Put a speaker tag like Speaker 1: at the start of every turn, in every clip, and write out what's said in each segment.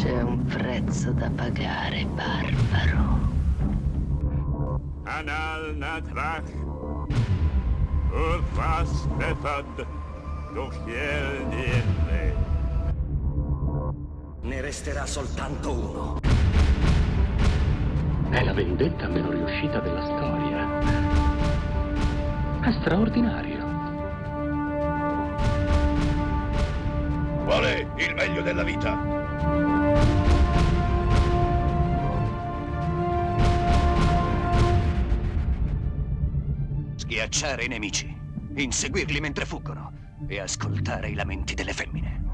Speaker 1: C'è un prezzo da pagare, barbaro.
Speaker 2: Anal natrach. Urfas befad. Dochiel niente.
Speaker 3: Ne resterà soltanto uno.
Speaker 4: È la vendetta meno riuscita della storia. È straordinario.
Speaker 5: Qual è il meglio della vita?
Speaker 3: Schiacciare i nemici, inseguirli mentre fuggono e ascoltare i lamenti delle femmine.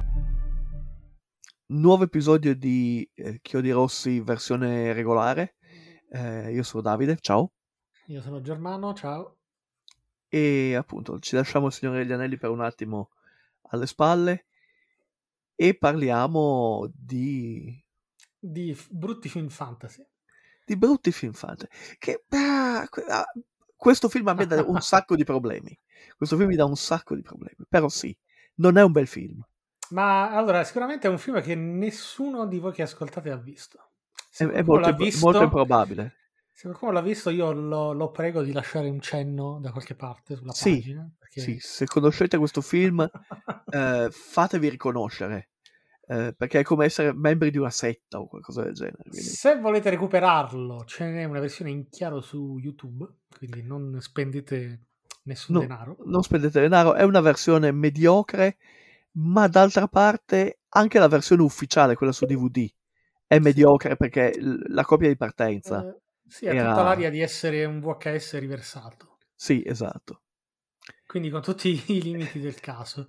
Speaker 6: Nuovo episodio di eh, Chiodi Rossi versione regolare. Eh, io sono Davide, ciao.
Speaker 7: Io sono Germano, ciao.
Speaker 6: E appunto ci lasciamo il Signore degli Anelli per un attimo alle spalle e parliamo di,
Speaker 7: Di f- brutti film fantasy.
Speaker 6: di brutti film fantasy. Che ah, ah, questo film a me dà un sacco di problemi. Questo film mi dà un sacco di problemi. Però sì, non è un bel film.
Speaker 7: Ma allora, sicuramente è un film che nessuno di voi che ascoltate ha visto. Se
Speaker 6: È, è molto,
Speaker 7: visto,
Speaker 6: molto improbabile.
Speaker 7: Se qualcuno l'ha visto, io lo, lo prego di lasciare un cenno da qualche parte sulla
Speaker 6: Sì,
Speaker 7: pagina. Perché...
Speaker 6: Sì, se conoscete questo film, eh, fatevi riconoscere. eh, perché è come essere membri di una setta o qualcosa del genere. quindi-
Speaker 7: Se volete recuperarlo, ce n'è una versione in chiaro su YouTube, quindi non spendete nessun
Speaker 6: No,
Speaker 7: denaro.
Speaker 6: non spendete denaro, è una versione mediocre, ma d'altra parte anche la versione ufficiale, quella su DVD, è mediocre perché l- la copia di partenza.
Speaker 7: Eh, sì, ha
Speaker 6: era-
Speaker 7: tutta l'aria di essere un VHS riversato.
Speaker 6: Sì, esatto.
Speaker 7: Quindi con tutti i limiti del caso.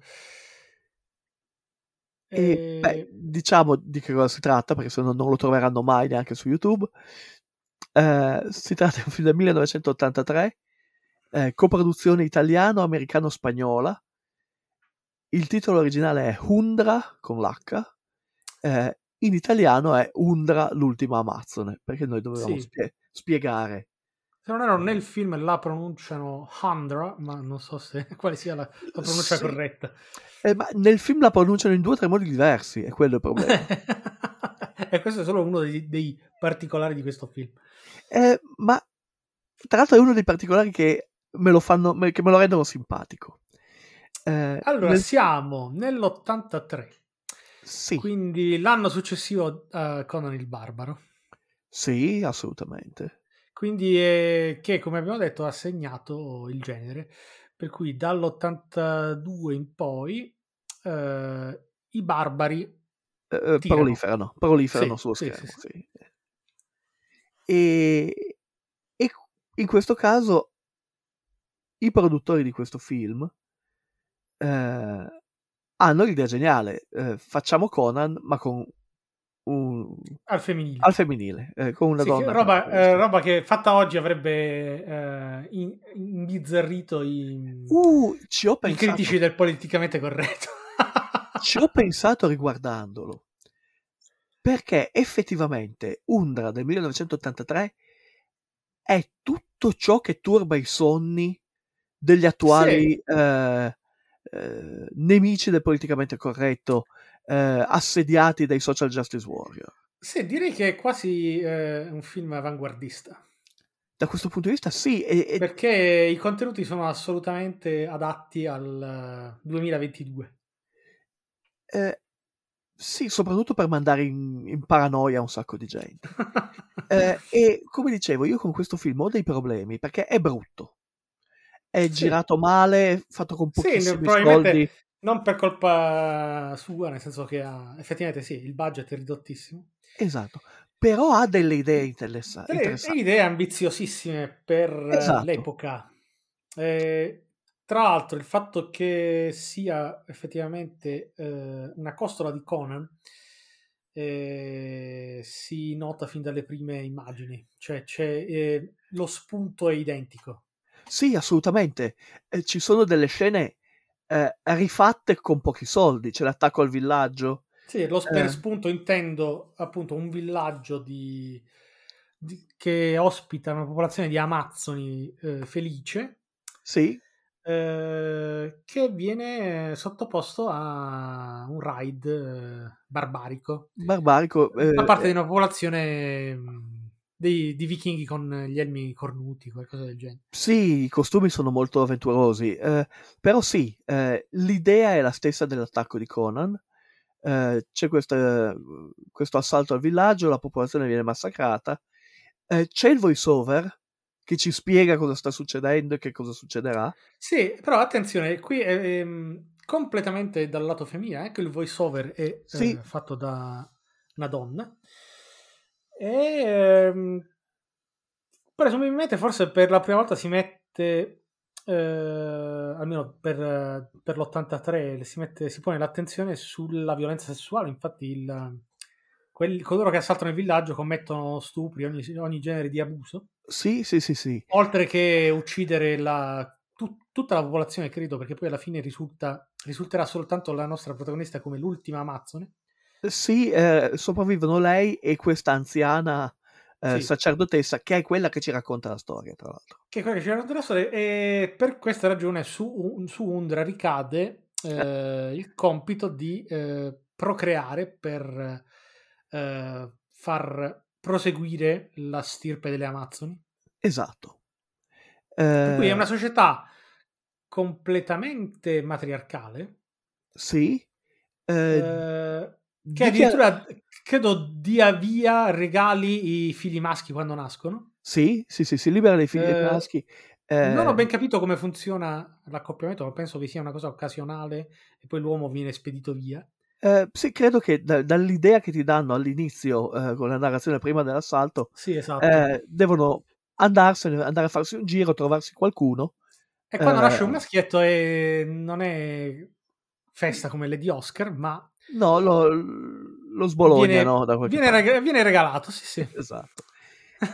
Speaker 6: E
Speaker 7: Eh,
Speaker 6: beh, diciamo di che cosa si tratta, perché se no non lo troveranno mai neanche su YouTube. Eh, si tratta di un film del 1983, eh, coproduzione italiano-americano-spagnola. Il titolo originale è Hundra con l'H, eh, in italiano è Undra l'ultima Amazzone, perché noi dovevamo
Speaker 7: Sì.
Speaker 6: spie- spiegare.
Speaker 7: se non erro nel film la pronunciano Hundra, ma non so se quale sia la, la pronuncia
Speaker 6: Sì.
Speaker 7: corretta.
Speaker 6: Eh, ma nel film la pronunciano in due o tre modi diversi, è quello il problema.
Speaker 7: e questo è solo uno dei, dei particolari di questo film.
Speaker 6: Eh, ma tra l'altro è uno dei particolari che me lo, fanno, che me lo rendono simpatico. Eh,
Speaker 7: Allora,
Speaker 6: nel-
Speaker 7: siamo nell'83,
Speaker 6: sì,
Speaker 7: quindi l'anno successivo a Conan il Barbaro.
Speaker 6: Sì, assolutamente.
Speaker 7: Quindi è, che, come abbiamo detto, ha segnato il genere. Per cui dall'82 in poi eh, i barbari
Speaker 6: Eh, eh, proliferano, proliferano
Speaker 7: Sì,
Speaker 6: sullo
Speaker 7: sì,
Speaker 6: schermo.
Speaker 7: sì.
Speaker 6: E, e in questo caso i produttori di questo film eh, hanno l'idea geniale. eh, facciamo Conan, ma con un,
Speaker 7: al femminile.
Speaker 6: al femminile, eh, con una
Speaker 7: Sì, che
Speaker 6: donna.
Speaker 7: roba,
Speaker 6: protagonista.
Speaker 7: eh, roba che fatta oggi avrebbe eh, in- imbizzarrito i,
Speaker 6: Uh, ci ho
Speaker 7: i critici del politicamente corretto.
Speaker 6: ci ho pensato riguardandolo. Perché effettivamente Undra del 1983 è tutto ciò che turba i sonni degli attuali
Speaker 7: Sì.
Speaker 6: eh, eh, nemici del politicamente corretto, eh, assediati dai social justice warrior.
Speaker 7: sì, direi che è quasi eh, un film avanguardista.
Speaker 6: Da questo punto di vista, sì, e, e-
Speaker 7: Perché i contenuti sono assolutamente adatti al eh, 2022.
Speaker 6: eh, sì, soprattutto per mandare in, in paranoia un sacco di gente. Eh, e come dicevo, io con questo film ho dei problemi perché è brutto. È
Speaker 7: Sì.
Speaker 6: girato male, fatto con
Speaker 7: Sì,
Speaker 6: pochissimi
Speaker 7: probabilmente
Speaker 6: soldi.
Speaker 7: Non per colpa sua, nel senso che ha, effettivamente sì, il budget è ridottissimo.
Speaker 6: Esatto. Però ha delle idee interessa-
Speaker 7: Delle
Speaker 6: interessanti.
Speaker 7: idee ambiziosissime per eh,
Speaker 6: Esatto.
Speaker 7: l'epoca. Eh, tra l'altro, il fatto che sia effettivamente eh, una costola di Conan eh, si nota fin dalle prime immagini, cioè c'è, eh, lo spunto è identico.
Speaker 6: Sì, assolutamente. Eh, ci sono delle scene eh, rifatte con pochi soldi. C'è l'attacco al villaggio.
Speaker 7: Sì, lo, per
Speaker 6: Eh.
Speaker 7: spunto intendo appunto un villaggio di, di- che ospita una popolazione di amazzoni eh, felice
Speaker 6: Sì,
Speaker 7: eh, che viene sottoposto a un raid eh, barbarico
Speaker 6: Barbarico.
Speaker 7: da parte di una popolazione mh, dei, di vichinghi con gli elmi cornuti, qualcosa del genere.
Speaker 6: Sì, i costumi sono molto avventurosi, eh, però sì, eh, l'idea è la stessa dell'attacco di Conan. Eh, c'è questa- questo assalto al villaggio, la popolazione viene massacrata. eh, c'è il voiceover che ci spiega cosa sta succedendo e che cosa succederà.
Speaker 7: Sì, però attenzione, qui è ehm, completamente dal lato femminile, anche il voiceover è
Speaker 6: Sì.
Speaker 7: eh, fatto da una donna. E ehm, presumibilmente forse per la prima volta si mette, eh, almeno per, per l'83, si, mette, si pone l'attenzione sulla violenza sessuale. Infatti, il, quelli- coloro che assaltano il villaggio commettono stupri, ogni, ogni genere di abuso,
Speaker 6: Sì, sì, sì, sì.
Speaker 7: oltre che uccidere la- tu- tutta la popolazione, credo, perché poi alla fine risulta, risulterà soltanto la nostra protagonista come l'ultima Amazzone.
Speaker 6: Sì, eh, sopravvivono lei e questa anziana eh,
Speaker 7: Sì.
Speaker 6: sacerdotessa che è quella che ci racconta la storia, tra l'altro.
Speaker 7: che è quella che ci racconta la storia e per questa ragione su, su Undra ricade eh, il compito di eh, procreare per eh, far proseguire la stirpe delle Amazzoni.
Speaker 6: Esatto.
Speaker 7: Per cui è
Speaker 6: Eh,
Speaker 7: una società completamente matriarcale
Speaker 6: Sì. Eh,
Speaker 7: eh, che addirittura credo dia via regali i figli maschi quando nascono.
Speaker 6: Sì, sì, sì, si libera dei figli
Speaker 7: Eh,
Speaker 6: maschi. Eh,
Speaker 7: Non ho ben capito come funziona l'accoppiamento, ma penso che sia una cosa occasionale e poi l'uomo viene spedito via.
Speaker 6: eh, sì, credo che da- dall'idea che ti danno all'inizio eh, con la narrazione prima dell'assalto,
Speaker 7: Sì, esatto.
Speaker 6: eh, devono andarsene, andare a farsi un giro, trovarsi qualcuno.
Speaker 7: e quando
Speaker 6: eh,
Speaker 7: nasce un maschietto è- non è festa come le di Oscar, ma
Speaker 6: No, lo, lo sbolognano da qualche
Speaker 7: viene, reg- viene regalato, sì, sì.
Speaker 6: Esatto.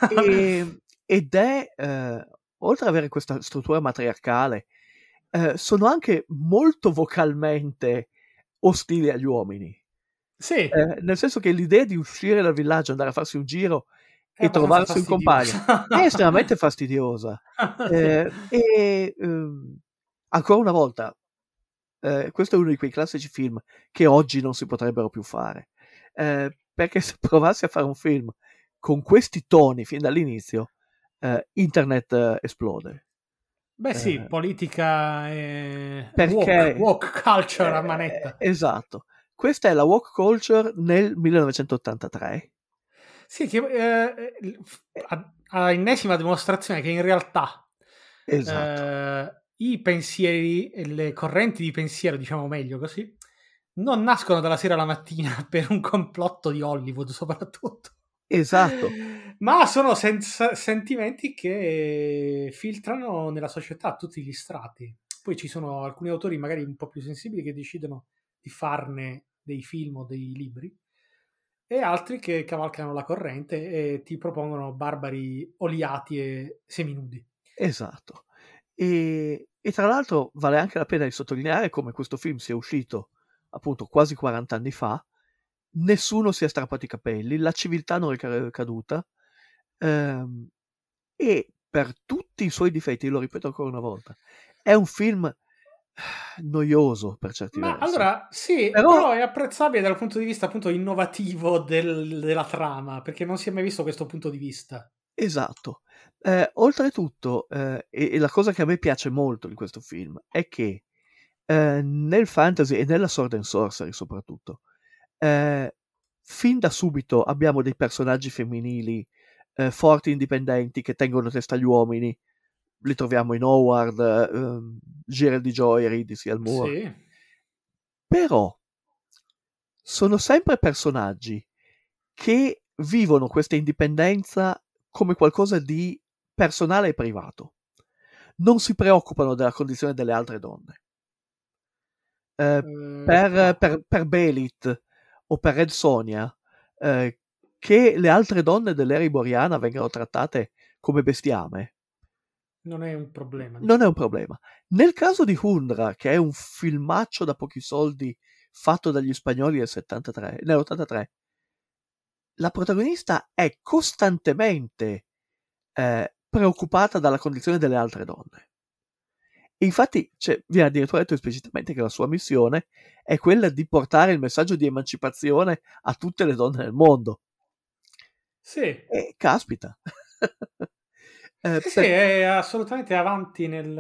Speaker 6: E- ed è, eh, oltre ad avere questa struttura matriarcale, eh, sono anche molto vocalmente ostili agli uomini.
Speaker 7: Sì,
Speaker 6: Eh, nel senso che l'idea di uscire dal villaggio, andare a farsi un giro
Speaker 7: è
Speaker 6: e trovarsi un compagno è estremamente fastidiosa.
Speaker 7: fastidiosa.
Speaker 6: Eh, e ehm, ancora una volta, eh, questo è uno di quei classici film che oggi non si potrebbero più fare. Eh, perché se provassi a fare un film con questi toni fin dall'inizio, eh, internet eh, esplode.
Speaker 7: Beh sì,
Speaker 6: Eh,
Speaker 7: politica e
Speaker 6: perché-
Speaker 7: woke, woke culture a manetta.
Speaker 6: esatto. Questa è la walk culture nel 1983.
Speaker 7: Sì, che eh, a, a ennesima dimostrazione che in realtà
Speaker 6: Esatto.
Speaker 7: I pensieri e le correnti di pensiero, diciamo meglio così, non nascono dalla sera alla mattina per un complotto di Hollywood soprattutto.
Speaker 6: Esatto.
Speaker 7: Ma sono sens- sentimenti che filtrano nella società a tutti gli strati. Poi ci sono alcuni autori magari un po' più sensibili che decidono di farne dei film o dei libri e altri che cavalcano la corrente e ti propongono barbari oliati e seminudi.
Speaker 6: Esatto. E, e tra l'altro vale anche la pena di sottolineare come questo film sia uscito appunto quasi 40 anni fa, nessuno si è strappato i capelli, la civiltà non è ca- caduta ehm, e per tutti i suoi difetti, lo ripeto ancora una volta, è un film noioso per certi
Speaker 7: Ma
Speaker 6: versi.
Speaker 7: allora sì,
Speaker 6: Però-
Speaker 7: però... è apprezzabile dal punto di vista appunto innovativo del- della trama, perché non si è mai visto questo punto di vista.
Speaker 6: Esatto. Eh, oltretutto, eh, e, e la cosa che a me piace molto di questo film è che eh, nel fantasy e nella sword and sorcery soprattutto, eh, fin da subito abbiamo dei personaggi femminili eh, forti, indipendenti, che tengono testa agli uomini. Li troviamo in Howard, eh, ehm, Gerald Joy, Reed Seymour.
Speaker 7: Sì.
Speaker 6: Però sono sempre personaggi che vivono questa indipendenza come qualcosa di personale e privato. Non si preoccupano della condizione delle altre donne. Eh,
Speaker 7: Eh,
Speaker 6: per, per, per Belit o per Red Sonia, eh, che le altre donne dell'era iboriana vengano trattate come bestiame,
Speaker 7: non è un problema.
Speaker 6: non è un problema. Nel caso di Hundra, che è un filmaccio da pochi soldi fatto dagli spagnoli nel 73, nell'83, la protagonista è costantemente eh, preoccupata dalla condizione delle altre donne. Infatti, cioè, viene addirittura detto esplicitamente che la sua missione è quella di portare il messaggio di emancipazione a tutte le donne del mondo.
Speaker 7: Sì,
Speaker 6: E caspita. Eh,
Speaker 7: sì,
Speaker 6: per-
Speaker 7: è assolutamente avanti nel...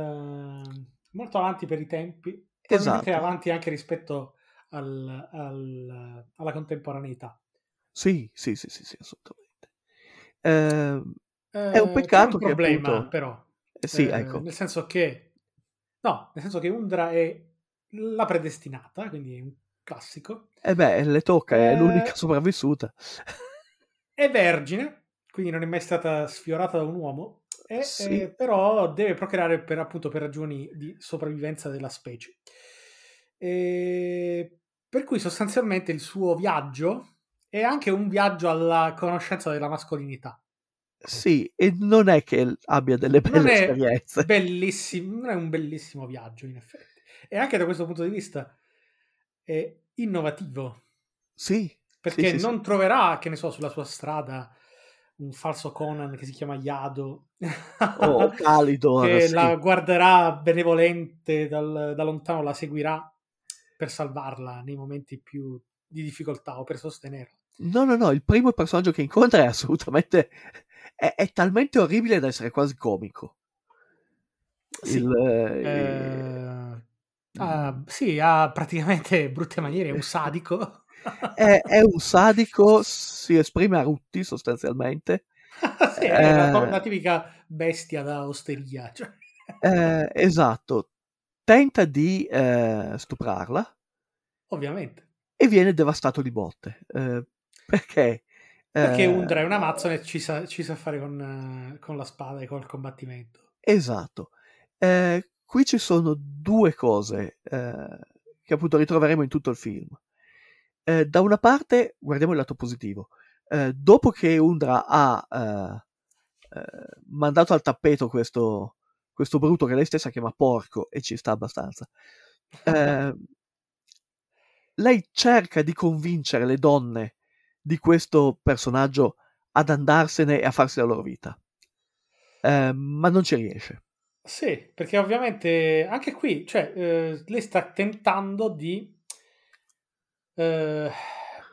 Speaker 7: molto avanti per i tempi,
Speaker 6: Esatto.
Speaker 7: avanti anche rispetto al- al- alla contemporaneità.
Speaker 6: Sì, sì, sì, sì, sì, assolutamente. Ehm,
Speaker 7: Eh,
Speaker 6: È un
Speaker 7: c'è
Speaker 6: peccato
Speaker 7: un problema,
Speaker 6: appunto-
Speaker 7: però.
Speaker 6: eh, sì,
Speaker 7: Eh,
Speaker 6: ecco.
Speaker 7: Nel senso che... No, nel senso che Undra è la predestinata, quindi è un classico.
Speaker 6: E beh, le tocca, è
Speaker 7: Eh,
Speaker 6: l'unica sopravvissuta.
Speaker 7: È vergine, quindi non è mai stata sfiorata da un uomo, e,
Speaker 6: Sì.
Speaker 7: eh, però deve procreare per, appunto, per ragioni di sopravvivenza della specie. E per cui sostanzialmente il suo viaggio è anche un viaggio alla conoscenza della mascolinità.
Speaker 6: Sì, e non è che abbia delle
Speaker 7: Non
Speaker 6: belle
Speaker 7: è
Speaker 6: esperienze.
Speaker 7: bellissimo, non è un bellissimo viaggio, in effetti. E anche da questo punto di vista è innovativo,
Speaker 6: Sì,
Speaker 7: perché
Speaker 6: sì, sì,
Speaker 7: non troverà, che ne so, sulla sua strada un falso Conan che si chiama Yado
Speaker 6: O Calidor,
Speaker 7: che
Speaker 6: sì.
Speaker 7: la guarderà benevolente dal- da lontano, la seguirà per salvarla nei momenti più di difficoltà o per sostenerla.
Speaker 6: No, no, no, il primo personaggio che incontra è assolutamente... è, è talmente orribile da essere quasi comico.
Speaker 7: Sì,
Speaker 6: Il, eh,
Speaker 7: eh, ah, sì, ha praticamente brutte maniere, è un sadico.
Speaker 6: è, è un sadico, si esprime a rutti sostanzialmente.
Speaker 7: Sì, è
Speaker 6: Eh.
Speaker 7: la tipica bestia da osteria. cioè.
Speaker 6: Eh, esatto, tenta di eh, stuprarla
Speaker 7: Ovviamente.
Speaker 6: e viene devastato di botte. Perché?
Speaker 7: Perché Undra è un Amazzone e ci sa, ci sa fare con, con la spada e col combattimento.
Speaker 6: Esatto. Eh, qui ci sono due cose eh, che appunto ritroveremo in tutto il film. Eh, da una parte, guardiamo il lato positivo. Eh, dopo che Undra ha eh, eh, mandato al tappeto questo, questo bruto che lei stessa chiama porco e ci sta abbastanza, lei cerca di convincere le donne di questo personaggio ad andarsene e a farsi la loro vita. Eh, ma non ci riesce.
Speaker 7: Sì, perché ovviamente anche qui, cioè, eh, lei sta tentando di eh,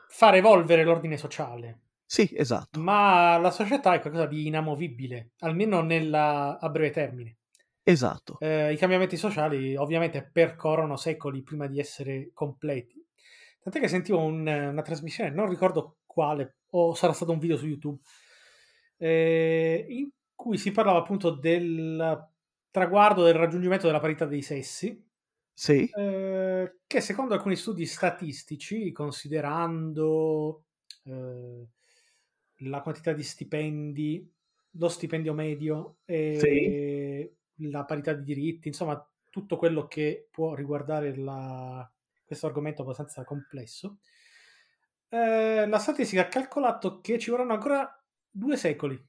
Speaker 7: far evolvere l'ordine sociale,
Speaker 6: Sì, esatto.
Speaker 7: ma la società è qualcosa di inamovibile, almeno nella- a breve termine.
Speaker 6: Esatto.
Speaker 7: Eh, I cambiamenti sociali ovviamente percorrono secoli prima di essere completi. Tant'è che sentivo un- una trasmissione, non ricordo quale, o sarà stato un video su YouTube, eh, in cui si parlava appunto del traguardo del raggiungimento della parità dei sessi,
Speaker 6: Sì,
Speaker 7: eh, che secondo alcuni studi statistici, considerando eh, la quantità di stipendi, lo stipendio medio e la parità di diritti, insomma tutto quello che può riguardare la- questo argomento abbastanza complesso, eh, la statistica ha calcolato che ci vorranno ancora due secoli,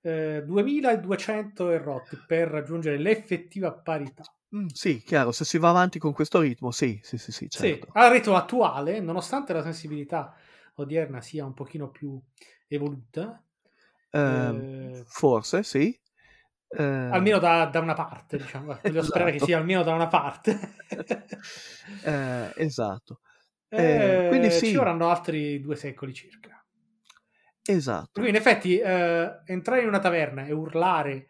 Speaker 7: eh, 2200 e rotti, per raggiungere l'effettiva parità.
Speaker 6: Mm, sì, chiaro, se si va avanti con questo ritmo, sì, sì, sì, sì, certo.
Speaker 7: Sì, al ritmo attuale, nonostante la sensibilità odierna sia un pochino più evoluta,
Speaker 6: Ehm,
Speaker 7: eh,
Speaker 6: forse, sì. Eh,
Speaker 7: almeno da, da una parte, diciamo, voglio sperare che
Speaker 6: Esatto.
Speaker 7: sia almeno da una parte.
Speaker 6: eh, esatto, Eh,
Speaker 7: Eh,
Speaker 6: quindi sì.
Speaker 7: Ci vorranno altri due secoli circa.
Speaker 6: esatto.
Speaker 7: Cui in effetti eh, entrare in una taverna e urlare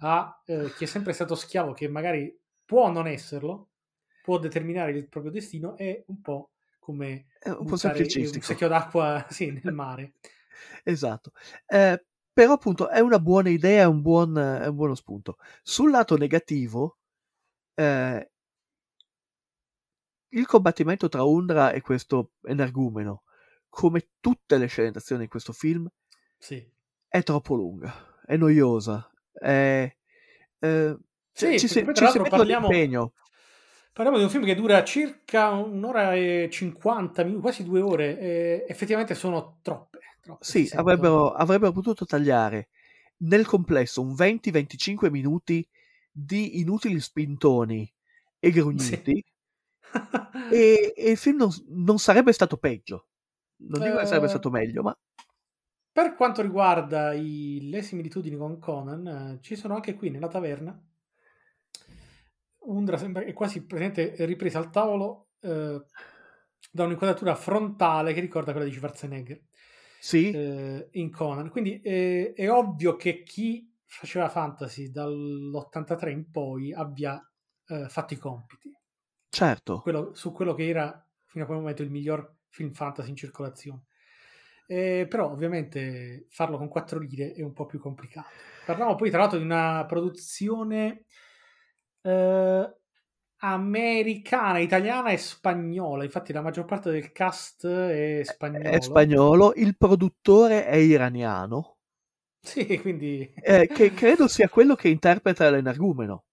Speaker 7: a eh, chi è sempre stato schiavo, che magari può non esserlo, può determinare il proprio destino, è un po' come
Speaker 6: È un po'
Speaker 7: un secchio d'acqua sì, nel mare.
Speaker 6: Esatto. Eh, però appunto è una buona idea, è un, buon, è un buono spunto. Sul lato negativo, eh, il combattimento tra Undra e questo energumeno, come tutte le scene d'azione in questo film,
Speaker 7: Sì.
Speaker 6: è troppo lunga, è noiosa, è... eh,
Speaker 7: Sì,
Speaker 6: ci si,
Speaker 7: poi,
Speaker 6: ci si mette
Speaker 7: parliamo-
Speaker 6: l'impegno.
Speaker 7: Parliamo di un film che dura circa un'ora e 50 minuti, quasi due ore, effettivamente sono troppe. Troppe
Speaker 6: Sì, avrebbero, avrebbero potuto tagliare nel complesso un 20-25 minuti di inutili spintoni e grugniti e, e il film non, non sarebbe stato peggio. Non dico che sarebbe
Speaker 7: Eh,
Speaker 6: stato meglio, ma
Speaker 7: Per quanto riguarda i- le similitudini con Conan, eh, ci sono anche qui nella taverna Undra sembra è quasi presente ripresa al tavolo eh, da un'inquadratura frontale che ricorda quella di Schwarzenegger
Speaker 6: Sì,
Speaker 7: eh, in Conan. Quindi eh, è ovvio che chi faceva fantasy dall'83 in poi abbia eh, fatto i compiti
Speaker 6: certo.
Speaker 7: quello- su quello che era fino a quel momento il miglior film fantasy in circolazione. Eh, però ovviamente farlo con 4 lire è un po' più complicato. Parliamo poi tra l'altro di una produzione eh, americana, italiana e spagnola. Infatti la maggior parte del cast è spagnolo.
Speaker 6: È spagnolo, il produttore è iraniano,
Speaker 7: Sì, quindi...
Speaker 6: eh, che credo sia quello che interpreta l'energumeno,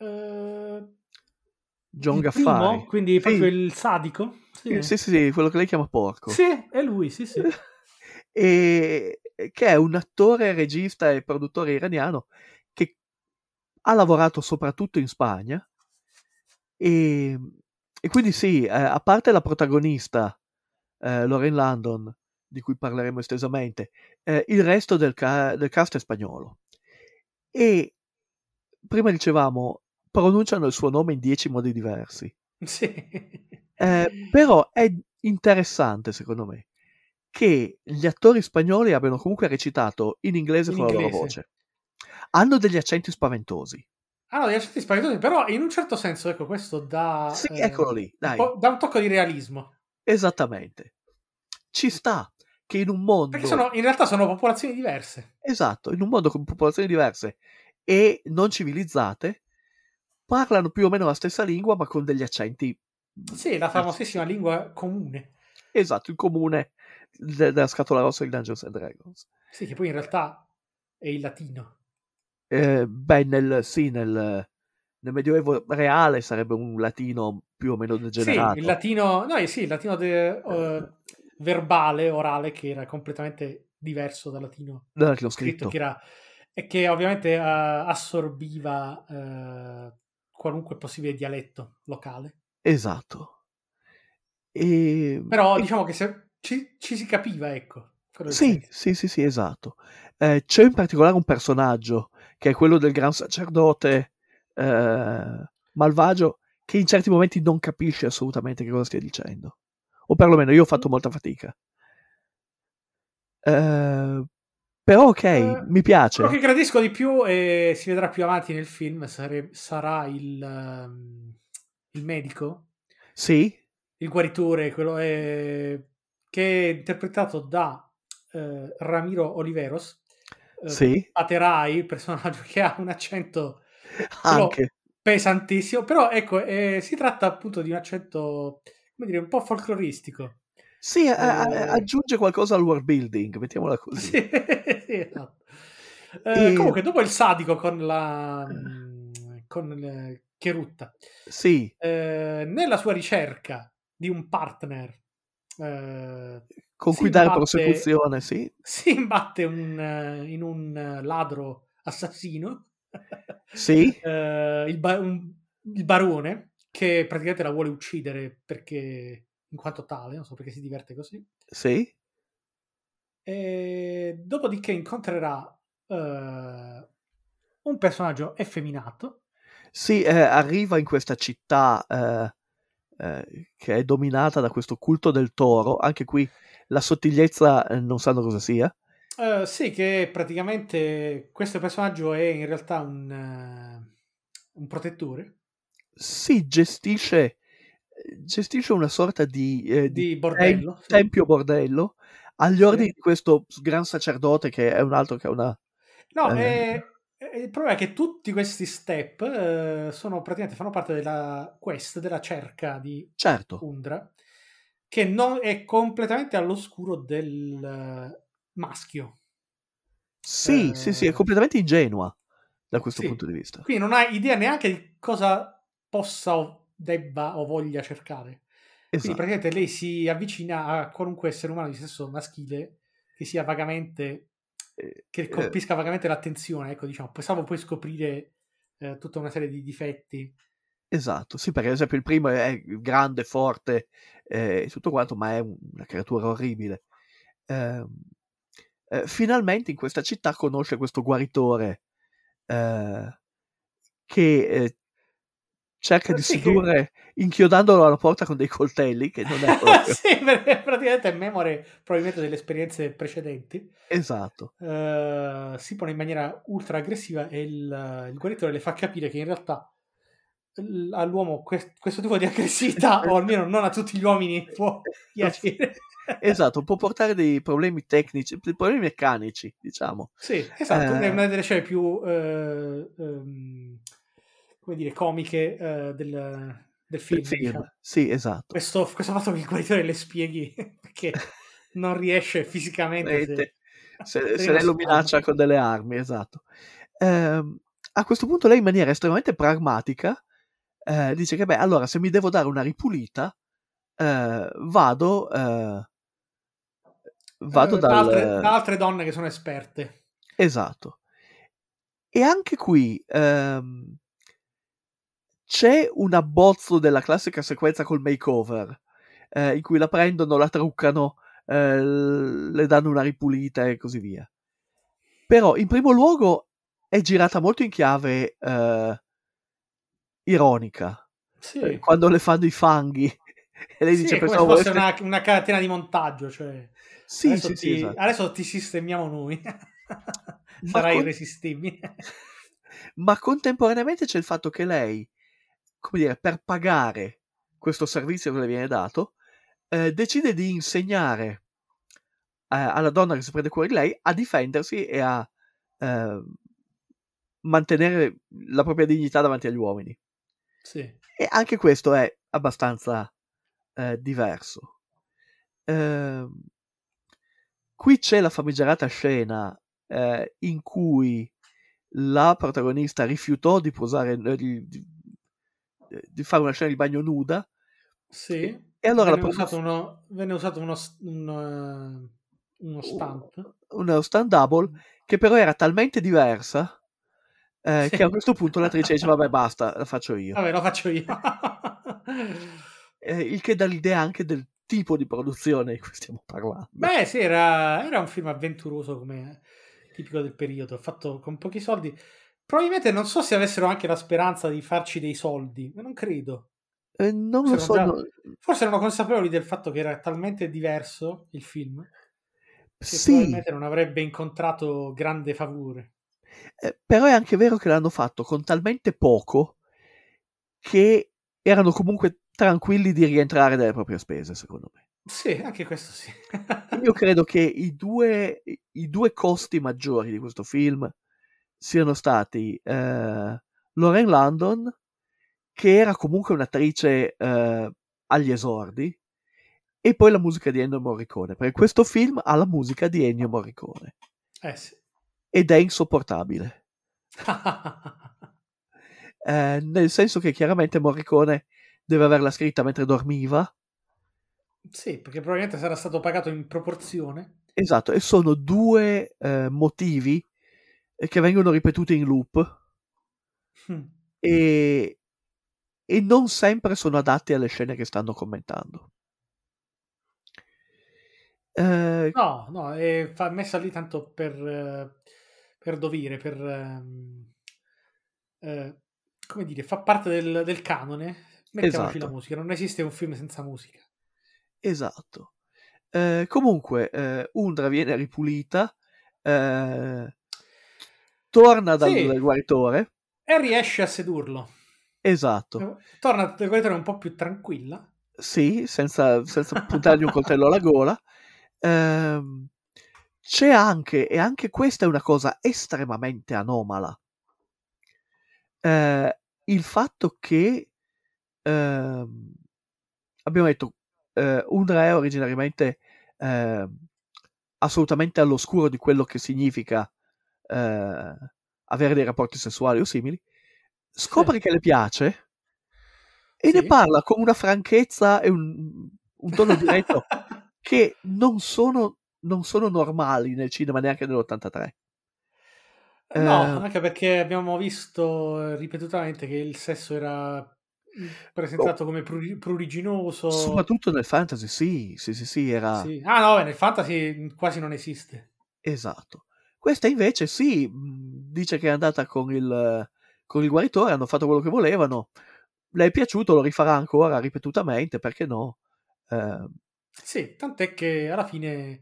Speaker 7: Eh,
Speaker 6: John Gaffari.
Speaker 7: primo, quindi
Speaker 6: Sì.
Speaker 7: proprio il sadico.
Speaker 6: Sì, sì, sì, quello che lei chiama porco.
Speaker 7: Sì, è lui, sì, sì.
Speaker 6: e che è un attore, regista e produttore iraniano che ha lavorato soprattutto in Spagna e, e quindi sì, eh, a parte la protagonista eh, Lauren Landon, di cui parleremo estesamente, eh, il resto del, ca- del cast è spagnolo. E prima dicevamo, pronunciano il suo nome in dieci modi diversi.
Speaker 7: Sì.
Speaker 6: Eh, però è interessante, secondo me, che gli attori spagnoli abbiano comunque recitato in inglese
Speaker 7: In
Speaker 6: con la loro
Speaker 7: inglese.
Speaker 6: voce. Hanno degli accenti spaventosi.
Speaker 7: Ah no, gli accenti spaventosi, però in un certo senso, ecco, questo dà...
Speaker 6: Sì,
Speaker 7: eh,
Speaker 6: eccolo lì,
Speaker 7: un
Speaker 6: dai,
Speaker 7: po'- dà un tocco di realismo.
Speaker 6: esattamente. Ci sta che in un mondo...
Speaker 7: Perché sono, in realtà sono popolazioni diverse.
Speaker 6: Esatto, in un mondo con popolazioni diverse e non civilizzate, parlano più o meno la stessa lingua, ma con degli accenti.
Speaker 7: Sì, la famosissima lingua comune.
Speaker 6: Esatto, il comune de- della scatola rossa di Dungeons and Dragons.
Speaker 7: Sì, che poi in realtà è il latino.
Speaker 6: Eh, beh, nel, sì, nel, nel Medioevo reale sarebbe un latino più o meno degenerato.
Speaker 7: Sì, il latino... No, eh sì, il latino de- eh, verbale, orale, che era completamente diverso dal latino
Speaker 6: Dal latino
Speaker 7: scritto,
Speaker 6: scritto.
Speaker 7: che era... E che ovviamente eh, assorbiva eh, qualunque possibile dialetto locale.
Speaker 6: Esatto. E...
Speaker 7: Però
Speaker 6: e-
Speaker 7: diciamo che se ci, ci si capiva, ecco.
Speaker 6: Sì, sì, sì, sì, esatto. Eh, c'è in particolare un personaggio che è quello del gran sacerdote eh, malvagio che in certi momenti non capisce assolutamente che cosa stia dicendo. O perlomeno io ho fatto molta fatica. Eh, però ok,
Speaker 7: Eh,
Speaker 6: mi piace.
Speaker 7: Quello che gradisco di più e si vedrà più avanti nel film sare- sarà il, ehm, il medico,
Speaker 6: Sì,
Speaker 7: il guaritore, quello è- che è interpretato da eh, Ramiro Oliveros, eh,
Speaker 6: sì,
Speaker 7: Paterai, il personaggio che ha un accento pesantissimo, però ecco, eh, si tratta appunto di un accento, come dire, un po' folcloristico.
Speaker 6: Sì, a- a-
Speaker 7: Eh,
Speaker 6: aggiunge qualcosa al world building, mettiamola così.
Speaker 7: Sì, sì, esatto. Eh,
Speaker 6: E-
Speaker 7: Comunque, dopo il sadico con la con Cherutta,
Speaker 6: Sì,
Speaker 7: eh, nella sua ricerca di un partner, eh,
Speaker 6: con cui dare
Speaker 7: imbatte-
Speaker 6: prosecuzione, sì.
Speaker 7: si imbatte un, eh, in un eh, ladro assassino,
Speaker 6: Sì.
Speaker 7: Eh, il, ba- un- il barone, che praticamente la vuole uccidere perché in quanto tale, non so perché si diverte così.
Speaker 6: Sì,
Speaker 7: E dopodiché incontrerà eh, un personaggio effeminato.
Speaker 6: sì, arriva in questa città eh, che è dominata da questo culto del toro. Anche qui la sottigliezza eh, non sanno cosa sia.
Speaker 7: Eh, sì, che praticamente questo personaggio è in realtà un, eh, un protettore
Speaker 6: Si gestisce, gestisce una sorta di, eh, di
Speaker 7: di bordello.
Speaker 6: tem-
Speaker 7: sì.
Speaker 6: tempio bordello agli
Speaker 7: Sì.
Speaker 6: ordini di questo gran sacerdote che è un altro che ha una...
Speaker 7: No,
Speaker 6: Eh.
Speaker 7: e- e il problema è che tutti questi step eh, sono praticamente fanno parte della quest, della cerca di
Speaker 6: Certo,
Speaker 7: Undra, che non è completamente all'oscuro del eh, maschio.
Speaker 6: sì,
Speaker 7: Eh,
Speaker 6: sì, sì, è completamente ingenua da questo
Speaker 7: sì.
Speaker 6: punto di vista.
Speaker 7: Quindi non hai idea neanche di cosa possa o debba o voglia cercare. Quindi
Speaker 6: Esatto.
Speaker 7: praticamente lei si avvicina a qualunque essere umano di sesso maschile che sia vagamente
Speaker 6: Eh,
Speaker 7: che
Speaker 6: eh,
Speaker 7: colpisca vagamente l'attenzione, ecco, diciamo, pensavo poi scoprire eh, tutta una serie di difetti.
Speaker 6: Esatto, sì, perché ad esempio il primo è grande, forte eh, e tutto quanto, ma è un- una creatura orribile. Ehm, eh, finalmente in questa città conosce questo guaritore eh, che eh, cerca di
Speaker 7: Sì, che-
Speaker 6: sedurre inchiodandolo alla porta con dei coltelli, che non è proprio...
Speaker 7: sì, perché praticamente è memoria probabilmente delle esperienze precedenti.
Speaker 6: esatto.
Speaker 7: Eh, si pone in maniera ultra aggressiva e il, il guaritore le fa capire che in realtà all'uomo que- questo tipo di aggressività, o almeno non a tutti gli uomini, può piacere.
Speaker 6: Esatto, può portare dei problemi tecnici, dei problemi meccanici, diciamo.
Speaker 7: Sì, esatto,
Speaker 6: Eh.
Speaker 7: è una delle scene più, eh, ehm, come dire, comiche eh, del, del film.
Speaker 6: Film.
Speaker 7: diciamo.
Speaker 6: Sì, esatto.
Speaker 7: Questo, questo fatto che il guaritore le spieghi perché non riesce fisicamente.
Speaker 6: Vedete, se,
Speaker 7: per
Speaker 6: se lei lo minaccia con delle armi, esatto. Ehm, a questo punto lei in maniera estremamente pragmatica eh, dice che beh, allora se mi devo dare una ripulita, eh, vado, eh, vado
Speaker 7: Eh,
Speaker 6: dal...
Speaker 7: da, altre, da altre donne che sono esperte.
Speaker 6: Esatto. E anche qui ehm, c'è un abbozzo della classica sequenza col makeover, eh, in cui la prendono, la truccano, eh, le danno una ripulita e così via. Però, in primo luogo, è girata molto in chiave eh, ironica,
Speaker 7: Sì,
Speaker 6: eh, quando le fanno i fanghi. E lei
Speaker 7: Sì,
Speaker 6: dice,
Speaker 7: come se fosse
Speaker 6: voleste-
Speaker 7: una, una catena di montaggio. Cioè,
Speaker 6: Sì,
Speaker 7: adesso,
Speaker 6: sì,
Speaker 7: ti,
Speaker 6: esatto.
Speaker 7: adesso ti sistemiamo noi. Sarai
Speaker 6: con-
Speaker 7: irresistibile.
Speaker 6: ma contemporaneamente c'è il fatto che lei, come dire, per pagare questo servizio che le viene dato, eh, decide di insegnare eh, alla donna che si prende cura di lei a difendersi e a eh, mantenere la propria dignità davanti agli uomini.
Speaker 7: Sì.
Speaker 6: E anche questo è abbastanza eh, diverso. Ehm, qui c'è la famigerata scena eh, in cui la protagonista rifiutò di posare eh, di, di- di fare una scena di bagno nuda
Speaker 7: Sì.
Speaker 6: e allora la
Speaker 7: venne,
Speaker 6: produ-
Speaker 7: usato uno, venne usato uno, un, eh, uno stunt.
Speaker 6: uno stand double che però era talmente diversa eh,
Speaker 7: Sì.
Speaker 6: che a questo punto l'attrice dice vabbè basta la faccio io
Speaker 7: Vabbè, lo faccio io.
Speaker 6: Eh, il che dà l'idea anche del tipo di produzione di cui stiamo parlando
Speaker 7: Beh, sì, era, era un film avventuroso come tipico del periodo, fatto con pochi soldi. Probabilmente non so se avessero anche la speranza di farci dei soldi, ma non credo.
Speaker 6: Eh, non lo so
Speaker 7: erano
Speaker 6: no-
Speaker 7: già- Forse erano consapevoli del fatto che era talmente diverso il film che
Speaker 6: sì
Speaker 7: probabilmente non avrebbe incontrato grande favore.
Speaker 6: Eh, però è anche vero che l'hanno fatto con talmente poco che erano comunque tranquilli di rientrare dalle proprie spese, secondo me.
Speaker 7: Sì, anche questo sì.
Speaker 6: Io credo che i due, i due costi maggiori di questo film siano stati eh, Lauren London, che era comunque un'attrice eh, agli esordi, e poi la musica di Ennio Morricone, perché questo film ha la musica di Ennio Morricone
Speaker 7: Eh sì.
Speaker 6: ed è insopportabile. Eh, nel senso che chiaramente Morricone deve averla scritta mentre dormiva.
Speaker 7: sì, perché probabilmente sarà stato pagato in proporzione.
Speaker 6: Esatto, e sono due eh, motivi che vengono ripetuti in loop
Speaker 7: Mm.
Speaker 6: e, e non sempre sono adatti alle scene che stanno commentando. Eh,
Speaker 7: No, no, è fa- messa lì tanto per, eh, per dovere, per... ehm, eh, come dire, fa parte del, del canone. Mettiamoci
Speaker 6: Esatto.
Speaker 7: la musica, non esiste un film senza musica.
Speaker 6: esatto. Eh, comunque, eh, Undra viene ripulita, eh, torna dal
Speaker 7: Sì.
Speaker 6: guaritore.
Speaker 7: E riesce a sedurlo.
Speaker 6: Esatto.
Speaker 7: Torna dal guaritore un po' più tranquilla.
Speaker 6: Sì, senza, senza puntargli un coltello alla gola. Ehm, c'è anche, e anche questa è una cosa estremamente anomala, eh, il fatto che ehm, abbiamo detto eh, Undra è originariamente ehm, assolutamente all'oscuro di quello che significa eh, avere dei rapporti sessuali o simili, scopre
Speaker 7: Sì.
Speaker 6: che le piace e ne
Speaker 7: Sì.
Speaker 6: parla con una franchezza e un, un tono diretto che non sono, non sono normali nel cinema neanche nell'83.
Speaker 7: No,
Speaker 6: Eh,
Speaker 7: anche perché abbiamo visto eh, ripetutamente che il sesso era mm, presentato come pruri- pruriginoso.
Speaker 6: soprattutto nel fantasy, sì, sì, sì, sì, era
Speaker 7: Sì. Ah no, nel fantasy quasi non esiste.
Speaker 6: esatto. Questa invece sì, mh, dice che è andata con il, con il guaritore, hanno fatto quello che volevano. le è piaciuto, lo rifarà ancora ripetutamente, perché no? Eh,
Speaker 7: Sì, tant'è che alla fine,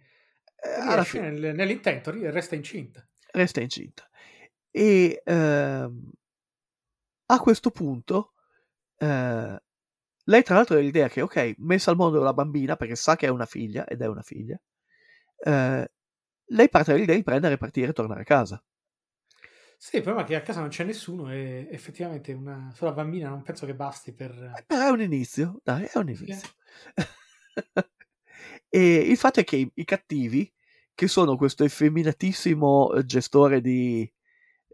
Speaker 6: eh, alla
Speaker 7: riesce
Speaker 6: fine
Speaker 7: nel- nell'intento, resta incinta.
Speaker 6: resta incinta. E ehm, a questo punto eh, lei tra l'altro ha l'idea che, ok, messa al mondo la bambina, perché sa che è una figlia, ed è una figlia, eh, lei parte dall'idea di prendere, partire e tornare a casa.
Speaker 7: Sì, il problema è che a casa non c'è nessuno e effettivamente una sola bambina non penso che basti per...
Speaker 6: Però è un inizio, dai, è un inizio. e il fatto è che i, i cattivi, che sono questo effeminatissimo eh, gestore di,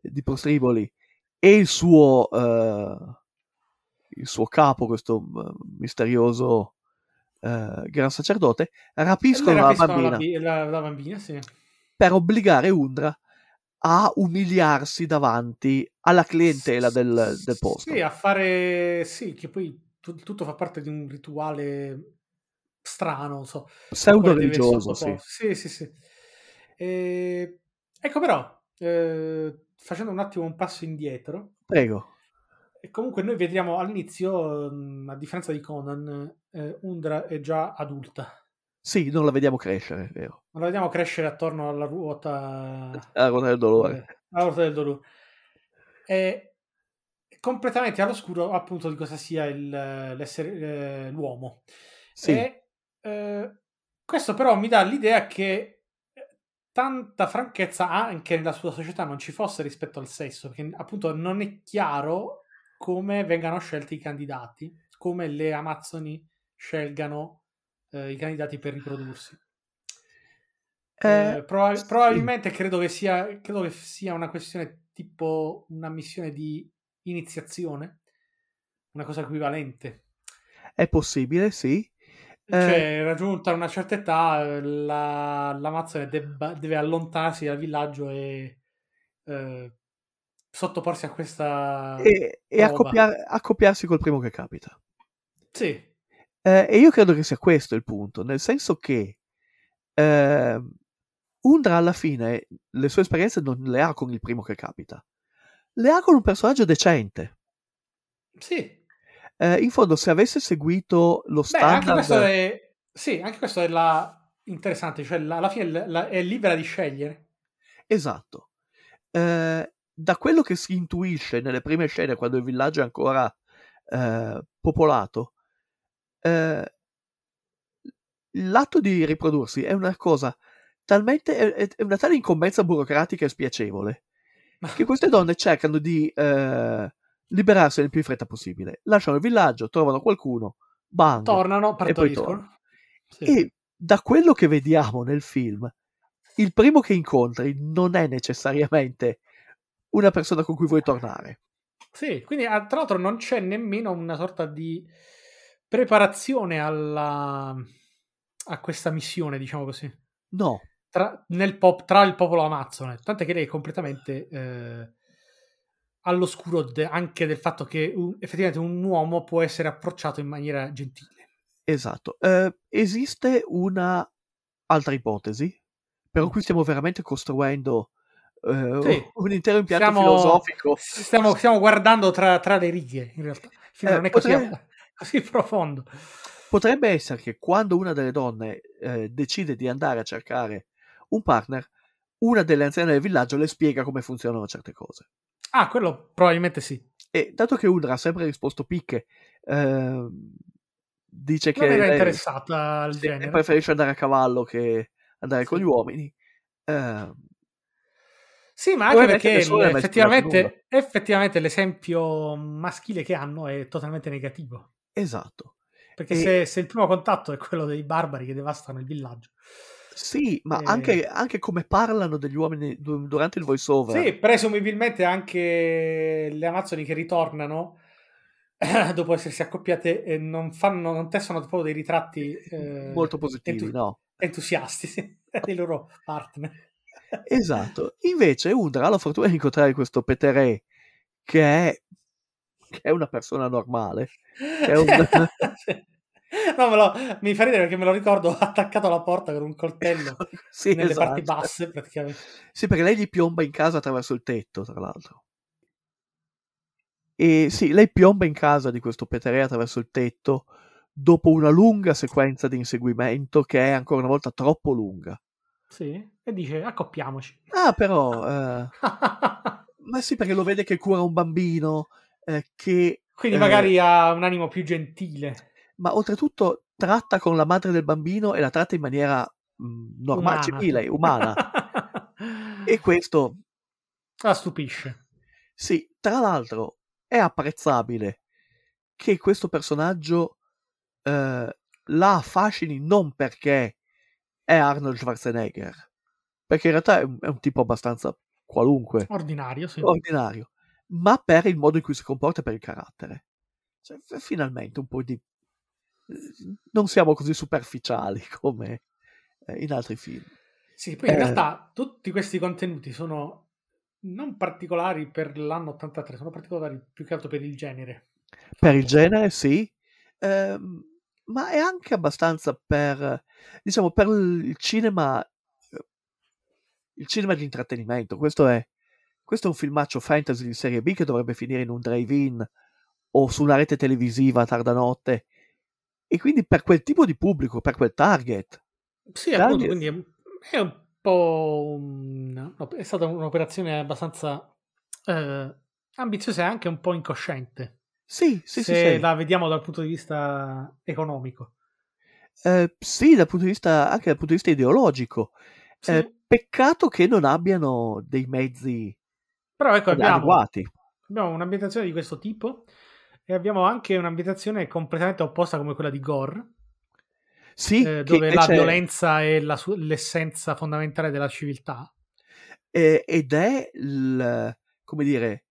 Speaker 6: di postriboli e il suo, eh, il suo capo, questo eh, misterioso eh, gran sacerdote, rapiscono
Speaker 7: Le
Speaker 6: la
Speaker 7: rapiscono
Speaker 6: bambina
Speaker 7: La, la- la bambina, sì.
Speaker 6: Per obbligare Undra a umiliarsi davanti alla clientela del, del posto.
Speaker 7: Sì, a fare... Sì, che poi tu- tutto fa parte di un rituale strano, non so.
Speaker 6: Pseudo
Speaker 7: quale deve
Speaker 6: religioso, sì.
Speaker 7: Sì, sì, sì. E- Ecco però, eh, facendo un attimo un passo indietro,
Speaker 6: Prego.
Speaker 7: e comunque noi vediamo all'inizio, a differenza di Conan, eh, Undra è già adulta.
Speaker 6: Sì, non la vediamo crescere, è vero.
Speaker 7: Non la vediamo crescere attorno alla ruota,
Speaker 6: La ruota del dolore.
Speaker 7: eh, alla ruota del dolore. È completamente all'oscuro appunto di cosa sia il- l'essere eh, l'uomo.
Speaker 6: Sì,
Speaker 7: E eh, questo però mi dà l'idea che eh, tanta franchezza anche nella sua società non ci fosse rispetto al sesso, perché appunto non è chiaro come vengano scelti i candidati, come le Amazzoni scelgano eh, i candidati per riprodursi.
Speaker 6: Eh,
Speaker 7: Eh, proba-
Speaker 6: sì.
Speaker 7: probabilmente credo che, sia, credo che sia una questione tipo una missione di iniziazione, una cosa equivalente.
Speaker 6: è possibile, sì. Eh,
Speaker 7: Cioè, raggiunta una certa età, la, l'Amazzone debba- deve allontanarsi dal villaggio e eh, sottoporsi a questa...
Speaker 6: e e accoppiar- accoppiarsi col primo che capita.
Speaker 7: Sì,
Speaker 6: Eh, e io credo che sia questo il punto, nel senso che ehm, Undra alla fine le sue esperienze non le ha con il primo che capita, le ha con un personaggio decente.
Speaker 7: sì.
Speaker 6: Eh, in fondo, se avesse seguito lo
Speaker 7: Beh, anche
Speaker 6: standard,
Speaker 7: questo è... Sì, anche questo è la... interessante, cioè la- alla fine la- la- è libera di scegliere.
Speaker 6: esatto, Eh, da quello che si intuisce nelle prime scene, quando il villaggio è ancora eh, popolato, eh, l'atto di riprodursi è una cosa talmente è, è- una tale incombenza burocratica e spiacevole che queste donne cercano di eh, liberarsi il più in fretta possibile. Lasciano il villaggio, trovano qualcuno, bang.
Speaker 7: Tornano,
Speaker 6: e poi
Speaker 7: partoriscono.
Speaker 6: tornano.
Speaker 7: Sì.
Speaker 6: E da quello che vediamo nel film, il primo che incontri non è necessariamente una persona con cui vuoi tornare.
Speaker 7: Sì, quindi ah, tra l'altro non c'è nemmeno una sorta di preparazione alla... a questa missione, diciamo così,
Speaker 6: No,
Speaker 7: tra, nel pop- tra il popolo amazzone. Tant'è che lei è completamente eh, all'oscuro de- anche del fatto che un- effettivamente un uomo può essere approcciato in maniera gentile.
Speaker 6: esatto. Eh, esiste una altra ipotesi, però qui stiamo veramente costruendo eh,
Speaker 7: Sì.
Speaker 6: un intero impianto
Speaker 7: Stiamo-
Speaker 6: filosofico.
Speaker 7: Stiamo, stiamo guardando tra, tra le righe, in realtà.
Speaker 6: Eh,
Speaker 7: non è così,
Speaker 6: potrei-
Speaker 7: così profondo.
Speaker 6: Potrebbe essere che quando una delle donne eh, decide di andare a cercare un partner, una delle anziane del villaggio le spiega come funzionano certe cose.
Speaker 7: Ah, quello probabilmente sì.
Speaker 6: E dato che Udra ha sempre risposto picche, ehm, dice che
Speaker 7: Non era
Speaker 6: lei-
Speaker 7: interessata al genere.
Speaker 6: preferisce andare a cavallo che andare con
Speaker 7: Sì.
Speaker 6: gli uomini. ehm,
Speaker 7: Sì, ma anche perché effettivamente, effettivamente l'esempio maschile che hanno è totalmente negativo.
Speaker 6: Esatto.
Speaker 7: Perché
Speaker 6: E-
Speaker 7: se, se il primo contatto è quello dei barbari che devastano il villaggio.
Speaker 6: Sì, ma
Speaker 7: Eh.
Speaker 6: anche, anche come parlano degli uomini du- durante il voiceover.
Speaker 7: Sì, presumibilmente anche le Amazzoni che ritornano dopo essersi accoppiate e non fanno, non testano proprio dei ritratti eh,
Speaker 6: molto positivi,
Speaker 7: entu-
Speaker 6: no?
Speaker 7: entusiasti dei loro partner.
Speaker 6: Esatto. Invece Undra ha la fortuna di incontrare questo Peteré che è, che è una persona normale. è un-.
Speaker 7: No, me lo- mi fa ridere perché me lo ricordo attaccato alla porta con un coltello
Speaker 6: sì,
Speaker 7: nelle
Speaker 6: esatto.
Speaker 7: parti basse praticamente.
Speaker 6: Sì, perché lei gli piomba in casa attraverso il tetto, tra l'altro. E sì, lei piomba in casa di questo Petere attraverso il tetto dopo una lunga sequenza di inseguimento che è ancora una volta troppo lunga.
Speaker 7: Sì, e dice accoppiamoci.
Speaker 6: Ah, però... eh, ma sì, perché lo vede che cura un bambino, eh, che...
Speaker 7: Quindi
Speaker 6: eh,
Speaker 7: magari ha un animo più gentile.
Speaker 6: ma oltretutto tratta con la madre del bambino e la tratta in maniera mh, normale,
Speaker 7: Umana.
Speaker 6: civile, umana. e questo,
Speaker 7: La stupisce.
Speaker 6: sì, tra l'altro è apprezzabile che questo personaggio eh, la affascini non perché è Arnold Schwarzenegger, perché in realtà è un, è un tipo abbastanza qualunque,
Speaker 7: Ordinario, sì.
Speaker 6: ordinario, ma per il modo in cui si comporta e per il carattere. Cioè, finalmente un po' di... non siamo così superficiali come eh, in altri film.
Speaker 7: Sì, poi in
Speaker 6: Eh.
Speaker 7: realtà tutti questi contenuti sono non particolari per l'anno 83, sono particolari più che altro per il genere.
Speaker 6: Per il genere, sì, ehm, ma è anche abbastanza per, diciamo, per il cinema, eh, il cinema di intrattenimento. Questo è, questo è un filmaccio fantasy di serie B che dovrebbe finire in un drive-in o su una rete televisiva a tarda notte. E quindi per quel tipo di pubblico, per quel target,
Speaker 7: Sì,
Speaker 6: Dai,
Speaker 7: appunto, quindi è, un po' un- è stata un'operazione abbastanza eh, ambiziosa e anche un po' incosciente.
Speaker 6: sì, sì, sì,
Speaker 7: se
Speaker 6: sì.
Speaker 7: la vediamo dal punto di vista economico.
Speaker 6: Eh, sì, dal punto di vista, anche dal punto di vista ideologico.
Speaker 7: Sì,
Speaker 6: Eh, peccato che non abbiano dei mezzi
Speaker 7: però ecco, abbiamo,
Speaker 6: adeguati.
Speaker 7: abbiamo un'ambientazione di questo tipo e abbiamo anche un'ambientazione completamente opposta come quella di Gore,
Speaker 6: Sì,
Speaker 7: eh, dove la
Speaker 6: invece-
Speaker 7: violenza è la su- l'essenza fondamentale della civiltà.
Speaker 6: eh, ed è il, come dire,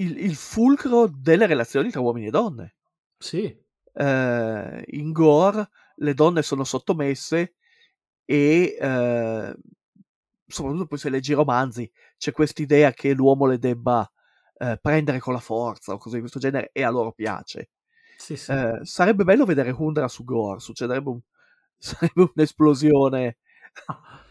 Speaker 6: il, il fulcro delle relazioni tra uomini e donne.
Speaker 7: Sì,
Speaker 6: Eh, in Gore le donne sono sottomesse e eh, soprattutto poi se leggi i romanzi c'è quest'idea che l'uomo le debba eh, prendere con la forza o cose di questo genere e a loro piace.
Speaker 7: sì, sì.
Speaker 6: Eh, sarebbe bello vedere Hundra su Gore, succederebbe un- sarebbe un'esplosione.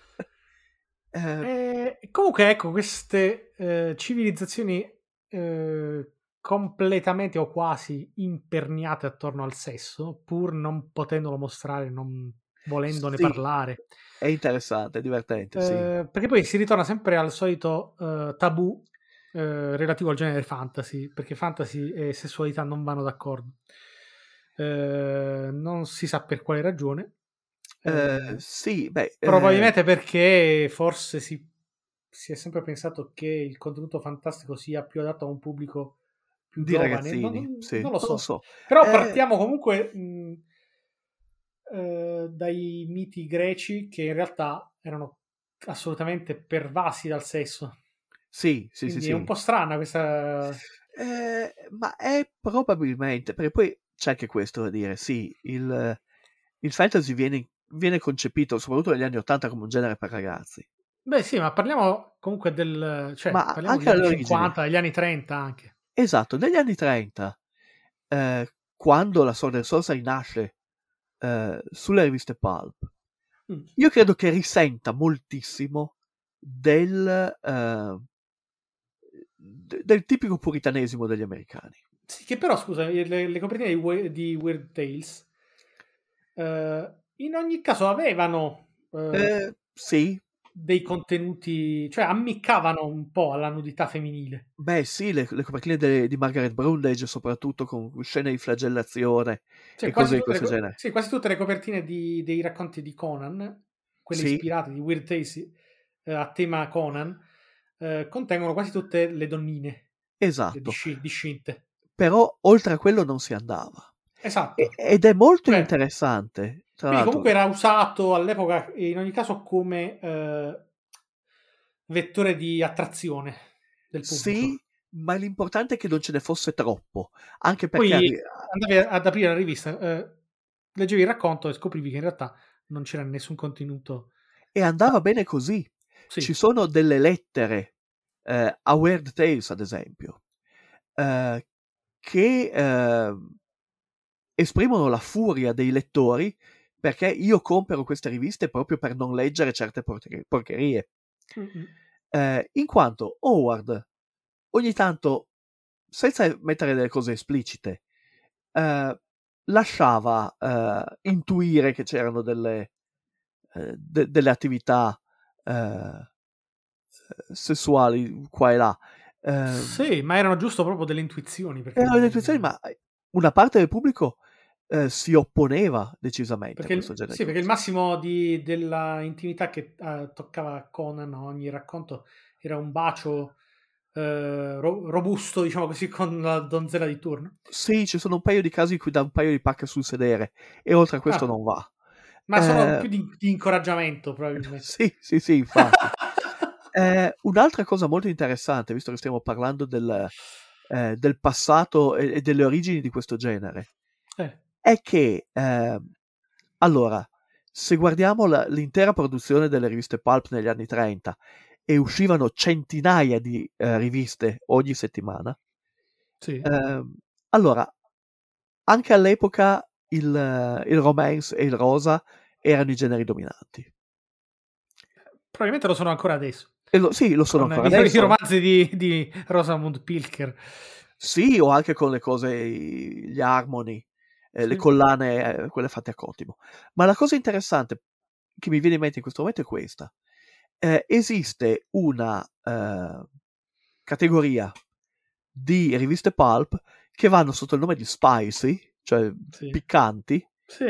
Speaker 6: Eh,
Speaker 7: Eh, comunque, ecco, queste eh, civilizzazioni eh, completamente o quasi imperniate attorno al sesso, pur non potendolo mostrare, non volendone
Speaker 6: Sì.
Speaker 7: parlare.
Speaker 6: è interessante, è divertente, sì.
Speaker 7: Eh, perché poi si ritorna sempre al solito eh, tabù eh, relativo al genere fantasy, perché fantasy e sessualità non vanno d'accordo. Eh, non si sa per quale ragione.
Speaker 6: Eh,
Speaker 7: Eh,
Speaker 6: sì, beh, eh,
Speaker 7: Probabilmente perché forse si, si è sempre pensato che il contenuto fantastico sia più adatto a un pubblico più
Speaker 6: di
Speaker 7: giovane.
Speaker 6: ragazzini,
Speaker 7: Non, non-
Speaker 6: sì,
Speaker 7: non lo so.
Speaker 6: so.
Speaker 7: Però partiamo comunque mh, eh, dai miti greci che in realtà erano assolutamente pervasi dal sesso.
Speaker 6: Sì, sì, sì,
Speaker 7: Quindi
Speaker 6: sì.
Speaker 7: è un po' strana questa...
Speaker 6: Eh, ma è probabilmente, perché poi c'è anche questo da dire, sì, il, il fantasy viene, viene concepito, soprattutto negli anni 80, come un genere per ragazzi.
Speaker 7: Beh sì, ma parliamo comunque del... Cioè,
Speaker 6: Ma
Speaker 7: parliamo
Speaker 6: anche
Speaker 7: degli anni
Speaker 6: all'origine.
Speaker 7: 50, degli anni 30 anche.
Speaker 6: Esatto, negli anni 30, eh, quando la Sword and Sorcery nasce eh, sulle riviste Pulp,
Speaker 7: Mm.
Speaker 6: io credo che risenta moltissimo del, eh, de- del tipico puritanesimo degli americani.
Speaker 7: Sì, che però, scusa, le, le copertine di, We- di Weird Tales eh, in ogni caso avevano eh,
Speaker 6: Eh, sì,
Speaker 7: dei contenuti, cioè ammiccavano un po' alla nudità femminile.
Speaker 6: beh sì, le, le copertine di Margaret Brundage, soprattutto con scene di flagellazione
Speaker 7: Cioè,
Speaker 6: e cose di questo
Speaker 7: co-
Speaker 6: genere.
Speaker 7: Sì, quasi tutte le copertine di- dei racconti di Conan, quelle
Speaker 6: Sì.
Speaker 7: ispirate di Weird Tales eh, a tema Conan, eh, contengono quasi tutte le donnine,
Speaker 6: Esatto,
Speaker 7: disci- discinte.
Speaker 6: però oltre a quello non si andava.
Speaker 7: Esatto.
Speaker 6: E- ed è molto
Speaker 7: Cioè,
Speaker 6: interessante.
Speaker 7: Quindi comunque era usato all'epoca in ogni caso come eh, vettore di attrazione del pubblico.
Speaker 6: sì, ma l'importante è che non ce ne fosse troppo, anche
Speaker 7: Poi
Speaker 6: perché arri-
Speaker 7: andavi ad aprire la rivista, eh, leggevi il racconto e scoprivi che in realtà non c'era nessun contenuto.
Speaker 6: e andava bene così.
Speaker 7: Sì,
Speaker 6: Ci sono delle lettere eh, a Weird Tales, ad esempio, eh, che eh, esprimono la furia dei lettori perché io compro queste riviste proprio per non leggere certe porche- porcherie.
Speaker 7: Mm-mm.
Speaker 6: Eh, in quanto Howard ogni tanto senza mettere delle cose esplicite, eh, lasciava eh, intuire che c'erano delle, eh, de- delle attività eh, sessuali qua e là. Eh,
Speaker 7: Sì, ma erano giusto proprio delle intuizioni. Perché,
Speaker 6: erano delle intuizioni, ma una parte del pubblico eh, si opponeva decisamente
Speaker 7: perché,
Speaker 6: a questo genere
Speaker 7: sì, perché il massimo di- della intimità che eh, toccava Conan, ogni racconto, era un bacio eh, ro- robusto, diciamo così, con la donzella di turno.
Speaker 6: Sì, ci sono un paio di casi in cui dà un paio di pacche sul sedere e oltre a questo
Speaker 7: Ah.
Speaker 6: non va.
Speaker 7: Ma sono
Speaker 6: Eh,
Speaker 7: più di, di incoraggiamento, probabilmente.
Speaker 6: Sì, sì, sì, infatti. Eh, un'altra cosa molto interessante, visto che stiamo parlando del, eh, del passato e, e delle origini di questo genere,
Speaker 7: Eh,
Speaker 6: è che, eh, allora, se guardiamo la- l'intera produzione delle riviste Pulp negli anni 30 e uscivano centinaia di eh, riviste ogni settimana,
Speaker 7: sì.
Speaker 6: ehm, allora, anche all'epoca il, il romance e il rosa erano i generi dominanti.
Speaker 7: Probabilmente lo sono ancora adesso.
Speaker 6: Lo- sì, lo sono
Speaker 7: Con
Speaker 6: ancora adesso.
Speaker 7: i romanzi di, di Rosamund Pilker.
Speaker 6: Sì, o anche con le cose, gli harmony, eh, le collane, eh, quelle fatte a Cotimo. Ma la cosa interessante che mi viene in mente in questo momento è questa. Eh, esiste una eh, categoria di riviste pulp che vanno sotto il nome di spicy, cioè
Speaker 7: Sì.
Speaker 6: piccanti,
Speaker 7: Sì.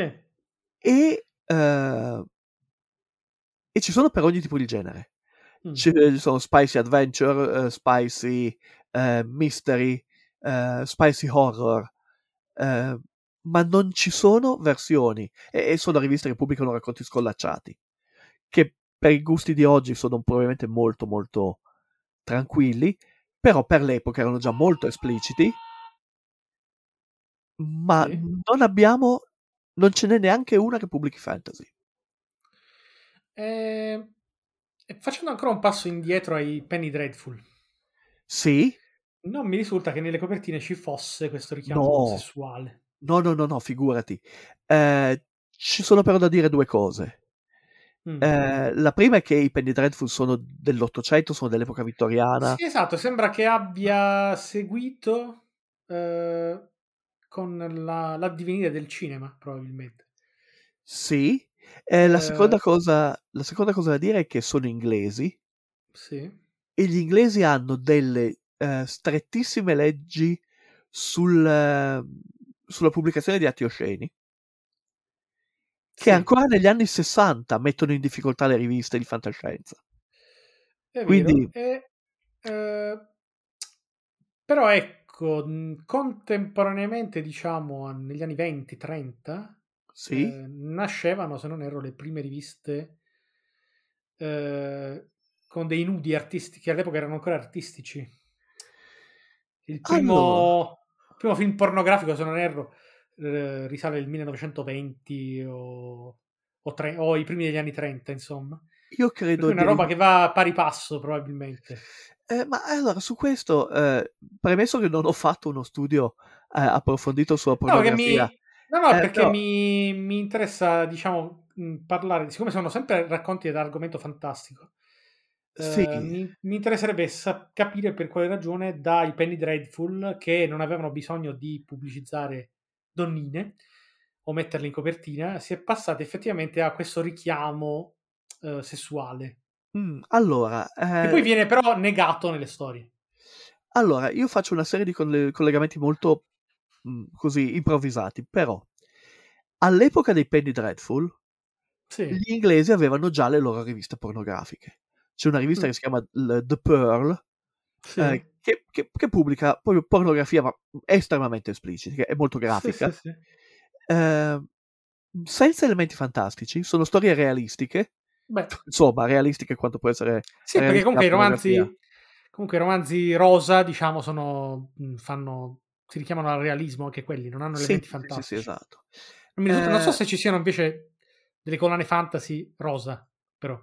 Speaker 6: e, eh, e ci sono per ogni tipo di genere.
Speaker 7: Mm.
Speaker 6: Ci sono spicy adventure, eh, spicy eh, mystery, eh, spicy horror, eh, ma non ci sono versioni e, e sono riviste che pubblicano racconti scollacciati, che per i gusti di oggi sono probabilmente molto molto tranquilli, però per l'epoca erano già molto espliciti, ma
Speaker 7: Sì.
Speaker 6: non abbiamo, non ce n'è neanche una che pubblichi fantasy.
Speaker 7: Eh, facendo ancora un passo indietro ai Penny Dreadful,
Speaker 6: Sì,
Speaker 7: non mi risulta che nelle copertine ci fosse questo richiamo
Speaker 6: No.
Speaker 7: sessuale.
Speaker 6: No, no, no, no, figurati. Eh, ci sono però da dire due cose.
Speaker 7: Mm.
Speaker 6: Eh, la prima è che i Penny Dreadful sono dell'Ottocento, sono dell'epoca vittoriana.
Speaker 7: Sì, esatto, sembra che abbia seguito eh, con la- l'addivenire del cinema, probabilmente.
Speaker 6: Sì. Eh, la,
Speaker 7: Eh.
Speaker 6: seconda cosa, la seconda cosa da dire è che sono inglesi
Speaker 7: Sì.
Speaker 6: e gli inglesi hanno delle eh, strettissime leggi sul, eh, sulla pubblicazione di atti osceni che ancora negli anni 60 mettono in difficoltà le riviste di fantascienza.
Speaker 7: è
Speaker 6: quindi-
Speaker 7: E, eh, però ecco, contemporaneamente, diciamo, negli anni 20-30,
Speaker 6: Sì.
Speaker 7: eh, nascevano, se non erro, le prime riviste eh, con dei nudi artistici, che all'epoca erano ancora artistici. Il primo, il primo film pornografico, se non erro, eh, risale al 1920 o, o, tre- o i primi degli anni 30, insomma.
Speaker 6: Io credo
Speaker 7: è una
Speaker 6: di-
Speaker 7: roba che va a pari passo, probabilmente.
Speaker 6: Eh, ma allora su questo, eh, premesso che non ho fatto uno studio eh, approfondito sulla
Speaker 7: No, perché mi,
Speaker 6: pornografia,
Speaker 7: no, no,
Speaker 6: Eh,
Speaker 7: perché
Speaker 6: però-
Speaker 7: mi, mi interessa, diciamo, parlare, siccome sono sempre racconti ad argomento fantastico,
Speaker 6: Sì.
Speaker 7: mi, mi interesserebbe sa- capire per quale ragione dai Penny Dreadful, che non avevano bisogno di pubblicizzare donnine o metterle in copertina, si è passati effettivamente a questo richiamo eh, sessuale,
Speaker 6: Mm, allora,
Speaker 7: che
Speaker 6: eh,
Speaker 7: poi viene però negato nelle storie.
Speaker 6: allora, io faccio una serie di coll- collegamenti molto mm, così improvvisati, però all'epoca dei Penny Dreadful
Speaker 7: Sì,
Speaker 6: gli inglesi avevano già le loro riviste pornografiche. C'è una rivista
Speaker 7: Mm.
Speaker 6: che si chiama The Pearl,
Speaker 7: sì.
Speaker 6: eh, che, che- che pubblica proprio pornografia ma estremamente esplicita, è molto grafica.
Speaker 7: sì, sì.
Speaker 6: Eh, senza elementi fantastici, sono storie realistiche,
Speaker 7: Beh,
Speaker 6: insomma, realistiche quanto può essere
Speaker 7: Sì, perché comunque i romanzi, comunque i romanzi rosa, diciamo, sono, mh, fanno, si richiamano al realismo anche quelli, non hanno elementi fantastici.
Speaker 6: sì, esatto.
Speaker 7: non, risulta- non so
Speaker 6: Eh,
Speaker 7: se ci siano invece delle collane fantasy rosa, però.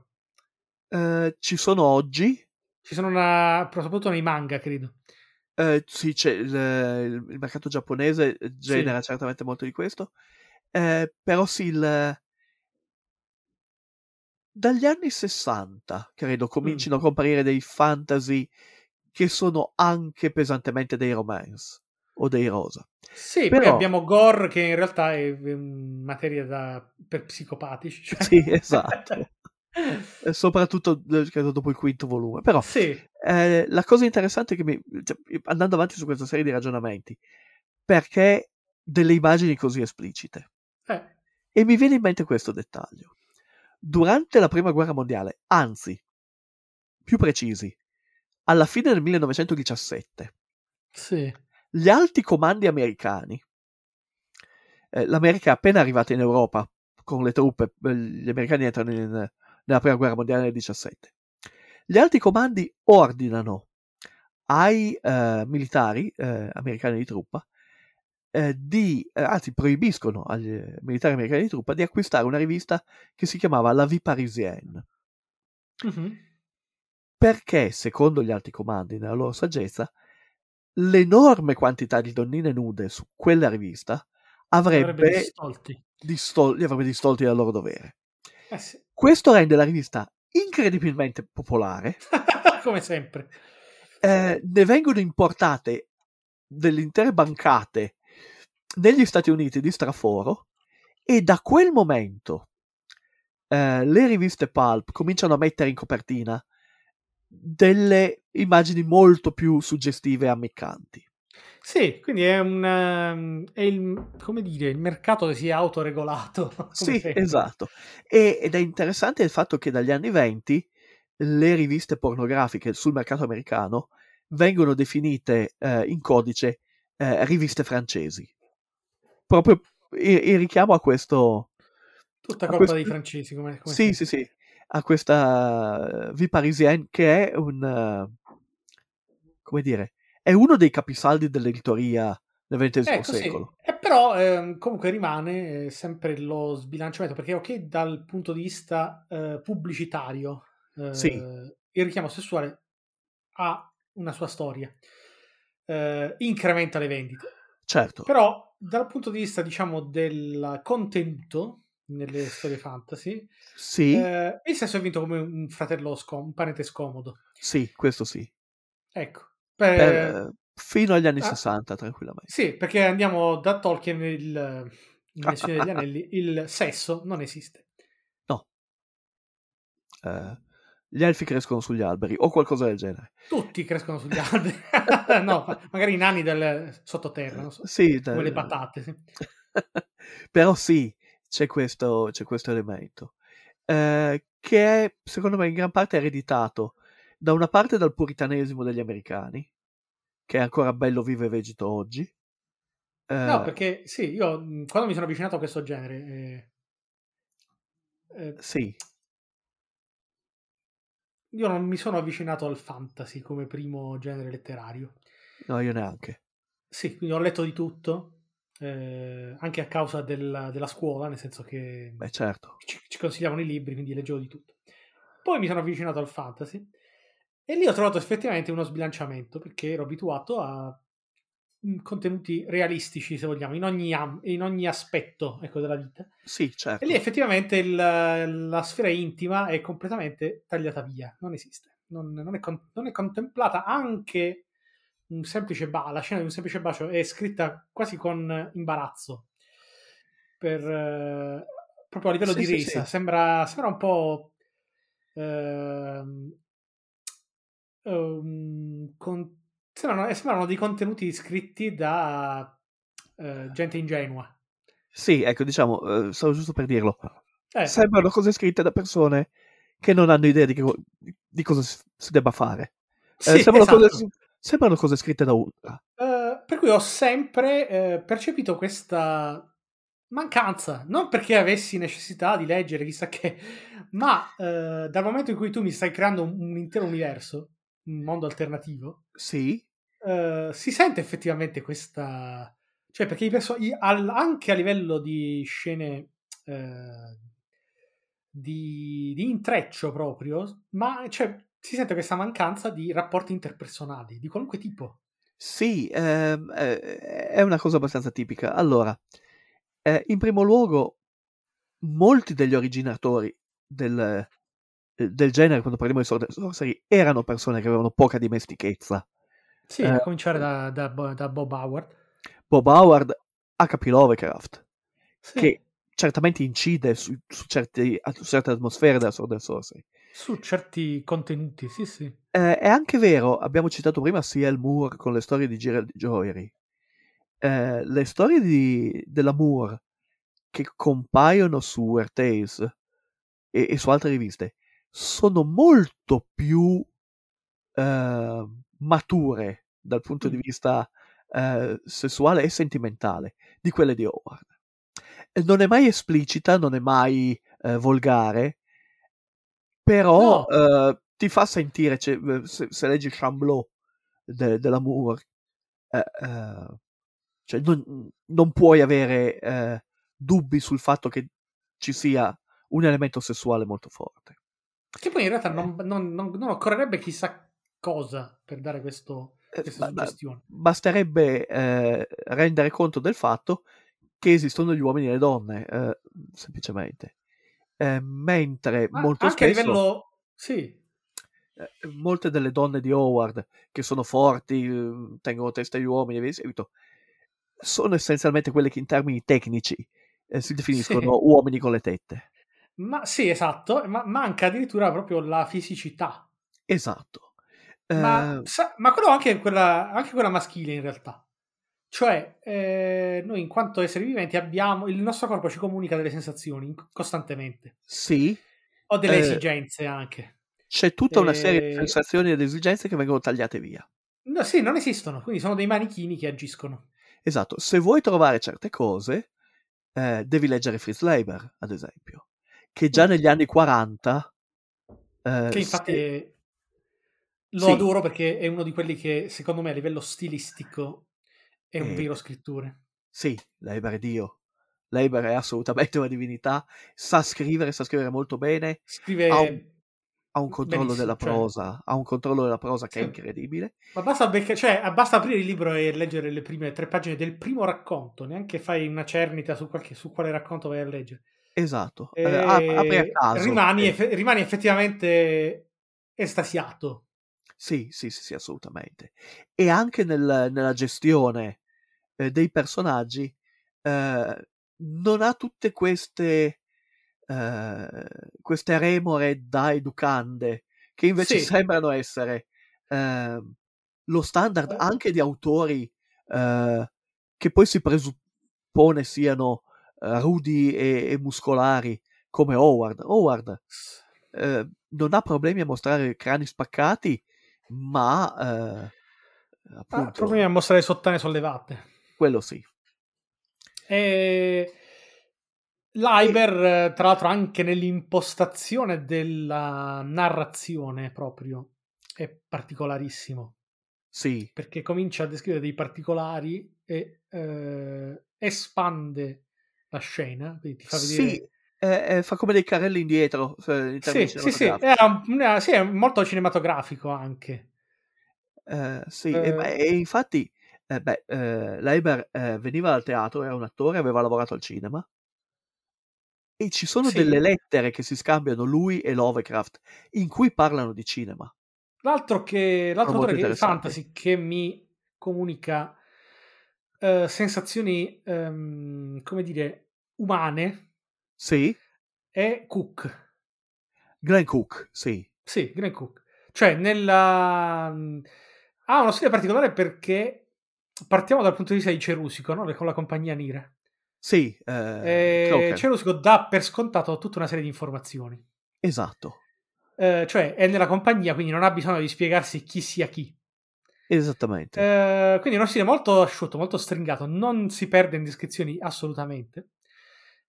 Speaker 6: Eh, ci sono oggi,
Speaker 7: Ci sono una, soprattutto nei manga, credo.
Speaker 6: eh, sì, c'è il, il- mercato giapponese genera certamente molto di questo, eh, però sì, il- dagli anni 60, credo,
Speaker 7: Mm.
Speaker 6: comincino a comparire dei fantasy che sono anche pesantemente dei romance o dei rosa.
Speaker 7: Sì,
Speaker 6: Però-
Speaker 7: poi abbiamo Gore che in realtà è mm, materia da, per psicopatici. cioè-
Speaker 6: Sì, esatto. E soprattutto eh, credo dopo il quinto volume. Però
Speaker 7: sì,
Speaker 6: eh, la cosa interessante è che mi, cioè, andando avanti su questa serie di ragionamenti, perché delle immagini così esplicite?
Speaker 7: eh,
Speaker 6: E mi viene in mente questo dettaglio. Durante la prima guerra mondiale, anzi, più precisi, alla fine del 1917,
Speaker 7: sì.
Speaker 6: gli alti comandi americani, eh, l'America è appena arrivata in Europa con le truppe, eh, gli americani entrano in- nella prima guerra mondiale nel 17, gli alti comandi ordinano ai eh, militari eh, americani di truppa eh, di, eh, anzi proibiscono agli eh, militari americani di truppa di acquistare una rivista che si chiamava La Vie Parisienne
Speaker 7: Mhm.
Speaker 6: perché, secondo gli alti comandi, nella loro saggezza, l'enorme quantità di donnine nude su quella rivista avrebbe,
Speaker 7: Avrebbe distolti.
Speaker 6: distol- li avrebbe distolti dal loro dovere.
Speaker 7: Eh sì.
Speaker 6: Questo rende la rivista incredibilmente popolare.
Speaker 7: Come sempre.
Speaker 6: Eh, ne vengono importate delle intere bancate negli Stati Uniti di straforo e da quel momento eh, le riviste pulp cominciano a mettere in copertina delle immagini molto più suggestive e ammiccanti.
Speaker 7: Sì, quindi è un ehm, è il, come dire, il mercato che si è autoregolato.
Speaker 6: Sì,
Speaker 7: sempre.
Speaker 6: esatto. E- ed è interessante il fatto che dagli anni 20 le riviste pornografiche sul mercato americano vengono definite eh, in codice eh, riviste francesi. Proprio in, richiamo a questo...
Speaker 7: Tutta colpa
Speaker 6: questo-
Speaker 7: dei francesi. Come, come
Speaker 6: Sì, sì, sì, a questa eh, Vie Parisienne che è un... eh, come dire, è uno dei capisaldi dell'editoria del XX
Speaker 7: Ecco, sì.
Speaker 6: secolo.
Speaker 7: E però ehm, comunque rimane eh, sempre lo sbilanciamento, perché ok, dal punto di vista eh, pubblicitario, eh,
Speaker 6: Sì.
Speaker 7: il richiamo sessuale ha una sua storia, eh, incrementa le vendite,
Speaker 6: Certo,
Speaker 7: però dal punto di vista, diciamo, del contenuto nelle storie fantasy,
Speaker 6: sì,
Speaker 7: eh, il sesso è vinto come un fratello scom- un parente scomodo.
Speaker 6: sì, questo sì.
Speaker 7: Ecco. Per-
Speaker 6: Per, eh, fino agli anni
Speaker 7: ah.
Speaker 6: 60, tranquillamente.
Speaker 7: Sì, perché andiamo da Tolkien il, nel Signore degli Anelli, il sesso non esiste.
Speaker 6: Eh, gli elfi crescono sugli alberi o qualcosa del genere.
Speaker 7: Tutti crescono sugli alberi. no, ma- magari i nani del sottoterra, non so,
Speaker 6: Sì,
Speaker 7: come
Speaker 6: da-
Speaker 7: le patate. sì.
Speaker 6: però sì, c'è questo, c'è questo elemento eh, che è, secondo me, in gran parte ereditato da una parte dal puritanesimo degli americani, che è ancora bello vivo e vegeto oggi. Eh,
Speaker 7: No, perché sì, io mh, quando mi sono avvicinato a questo genere, eh, eh,
Speaker 6: Sì,
Speaker 7: io non mi sono avvicinato al fantasy come primo genere letterario.
Speaker 6: no, io neanche.
Speaker 7: Sì, quindi ho letto di tutto, eh, anche a causa della, della scuola, nel senso che
Speaker 6: Beh, certo.
Speaker 7: ci, ci consigliavano i libri, quindi leggevo di tutto. Poi mi sono avvicinato al fantasy e lì ho trovato effettivamente uno sbilanciamento perché ero abituato a mm, contenuti realistici, se vogliamo, in ogni, am- in ogni aspetto ecco, della vita.
Speaker 6: Sì, certo.
Speaker 7: E lì effettivamente il- la sfera intima è completamente tagliata via, non esiste, non, non è, con- non è contemplata anche un semplice ba- la scena di un semplice bacio è scritta quasi con imbarazzo, per, eh, proprio a livello
Speaker 6: Sì,
Speaker 7: di
Speaker 6: sì,
Speaker 7: resa,
Speaker 6: sì.
Speaker 7: Sembra, sembra un po'... ehm, ehm, con- sembrano, eh, sembrano dei contenuti scritti da eh, gente ingenua.
Speaker 6: Sì, ecco, diciamo, eh, stavo giusto per dirlo.
Speaker 7: Eh,
Speaker 6: Sembrano cose scritte da persone che non hanno idea di, che di cosa si, debba fare. Eh,
Speaker 7: sì,
Speaker 6: sembrano,
Speaker 7: esatto.
Speaker 6: cose, sembrano cose scritte da ultra.
Speaker 7: Eh, per cui ho sempre eh, percepito questa mancanza, non perché avessi necessità di leggere chissà che, ma eh, dal momento in cui tu mi stai creando un, un intero universo, un mondo alternativo,
Speaker 6: Sì,
Speaker 7: eh, si sente effettivamente questa... Cioè, perché i perso- i- al- anche a livello di scene eh, di, di intreccio proprio, ma cioè, si sente questa mancanza di rapporti interpersonali, di qualunque tipo.
Speaker 6: Sì, ehm, eh, è una cosa abbastanza tipica. Allora, eh, in primo luogo, molti degli originatori del, del genere, quando parliamo di Sword and Sorcery, erano persone che avevano poca dimestichezza.
Speaker 7: Sì,
Speaker 6: Eh.
Speaker 7: a cominciare da, da Bo- da Bob Howard.
Speaker 6: Bob Howard, H.P. Lovecraft,
Speaker 7: Sì,
Speaker 6: che certamente incide su, su certi- su certe atmosfere della Sword and Sorcery.
Speaker 7: Su certi contenuti, sì, sì.
Speaker 6: Eh, è anche vero, abbiamo citato prima C.L. Moore con le storie di Gerald Joyery. Eh, le storie di- della Moore che compaiono su Weird Tales e, e su altre riviste sono molto più eh, mature dal punto di vista eh, sessuale e sentimentale di quelle di Howard. Non è mai esplicita, non è mai eh, volgare, però
Speaker 7: No.
Speaker 6: eh, ti fa sentire, cioè, eh, se, se leggi Chamblot de- della Moore, eh, eh, cioè non, non puoi avere dubbi sul fatto che ci sia un elemento sessuale molto forte.
Speaker 7: Che poi in realtà non, non- non- non occorrerebbe chissà cosa per dare questo,
Speaker 6: Eh,
Speaker 7: questa suggestione.
Speaker 6: basterebbe eh, rendere conto del fatto che esistono gli uomini e le donne, eh, semplicemente. Eh, mentre
Speaker 7: Ma
Speaker 6: molto
Speaker 7: anche a
Speaker 6: spesso
Speaker 7: livello... Sì,
Speaker 6: eh, molte delle donne di Howard che sono forti, eh, tengono testa agli uomini e via di seguito, sono essenzialmente quelle che in termini tecnici eh, si definiscono
Speaker 7: Sì.
Speaker 6: uomini con le tette.
Speaker 7: Ma sì, esatto, ma manca addirittura proprio la fisicità.
Speaker 6: Esatto.
Speaker 7: Ma,
Speaker 6: Eh,
Speaker 7: sa- ma quello anche quella, anche quella maschile in realtà. Cioè, eh, noi in quanto esseri viventi abbiamo, il nostro corpo ci comunica delle sensazioni costantemente,
Speaker 6: sì,
Speaker 7: o delle
Speaker 6: Eh,
Speaker 7: esigenze anche.
Speaker 6: c'è tutta una serie di
Speaker 7: Eh,
Speaker 6: sensazioni ed esigenze che vengono tagliate via.
Speaker 7: No, sì, non esistono, quindi sono dei manichini che agiscono.
Speaker 6: Esatto, se vuoi trovare certe cose, eh, devi leggere Fritz Leiber, ad esempio, che già negli anni 40... eh,
Speaker 7: Che infatti
Speaker 6: si-
Speaker 7: è- lo
Speaker 6: sì.
Speaker 7: adoro perché è uno di quelli che secondo me a livello stilistico è un
Speaker 6: Eh,
Speaker 7: vero scrittore.
Speaker 6: Sì, Leiber è Dio. Leiber è assolutamente una divinità, sa scrivere, sa scrivere molto bene,
Speaker 7: Scrive
Speaker 6: ha un, ha un controllo della
Speaker 7: cioè-
Speaker 6: prosa, ha un controllo della prosa che è
Speaker 7: Sì.
Speaker 6: incredibile.
Speaker 7: Ma basta, becca- cioè, basta aprire il libro e leggere le prime tre pagine del primo racconto, neanche fai una cernita su, qualche- su quale racconto vai a leggere.
Speaker 6: Esatto, eh, ap- apri a caso.
Speaker 7: rimani, effe- rimani effettivamente estasiato.
Speaker 6: Sì, sì, sì, sì, assolutamente. E anche nel- nella gestione eh, dei personaggi eh, non ha tutte queste, eh, queste remore da educande che invece
Speaker 7: Sì.
Speaker 6: sembrano essere eh, lo standard
Speaker 7: Eh.
Speaker 6: anche di autori eh, che poi si presuppone siano rudi e, e muscolari come Howard. Howard eh, non ha problemi a mostrare crani spaccati, ma eh,
Speaker 7: Ah,
Speaker 6: appunto
Speaker 7: problemi a mostrare sottane sollevate.
Speaker 6: quello sì.
Speaker 7: E L'Iber, eh, tra l'altro, anche nell'impostazione della narrazione proprio è particolarissimo
Speaker 6: Sì,
Speaker 7: perché comincia a descrivere dei particolari e eh, espande la scena, quindi ti fa vedere.
Speaker 6: sì, eh, eh, fa come dei carrelli indietro eh, in
Speaker 7: Sì, sì, sì, è, un- sì, è molto cinematografico anche.
Speaker 6: Eh, sì,
Speaker 7: Eh,
Speaker 6: e, beh, e infatti eh, beh, eh, Leiber eh, veniva dal teatro, era un attore, aveva lavorato al cinema e ci sono
Speaker 7: Sì.
Speaker 6: delle lettere che si scambiano lui e Lovecraft in cui parlano di cinema.
Speaker 7: L'altro, che, l'altro autore che,
Speaker 6: interessanti.
Speaker 7: fantasy che mi comunica eh, sensazioni, ehm, come dire, umane
Speaker 6: Sì,
Speaker 7: è Cook.
Speaker 6: Glenn Cook, sì,
Speaker 7: Sì, Graham Cook. Cioè, nella... ha uno stile particolare perché partiamo dal punto di vista di Cerusico, no? con la compagnia Nire.
Speaker 6: sì, eh, Crocker,
Speaker 7: Cerusico dà per scontato tutta una serie di informazioni.
Speaker 6: esatto,
Speaker 7: Eh, cioè, è nella compagnia, quindi non ha bisogno di spiegarsi chi sia chi.
Speaker 6: Esattamente.
Speaker 7: Eh, quindi è uno stile molto asciutto, molto stringato, non si perde in descrizioni assolutamente,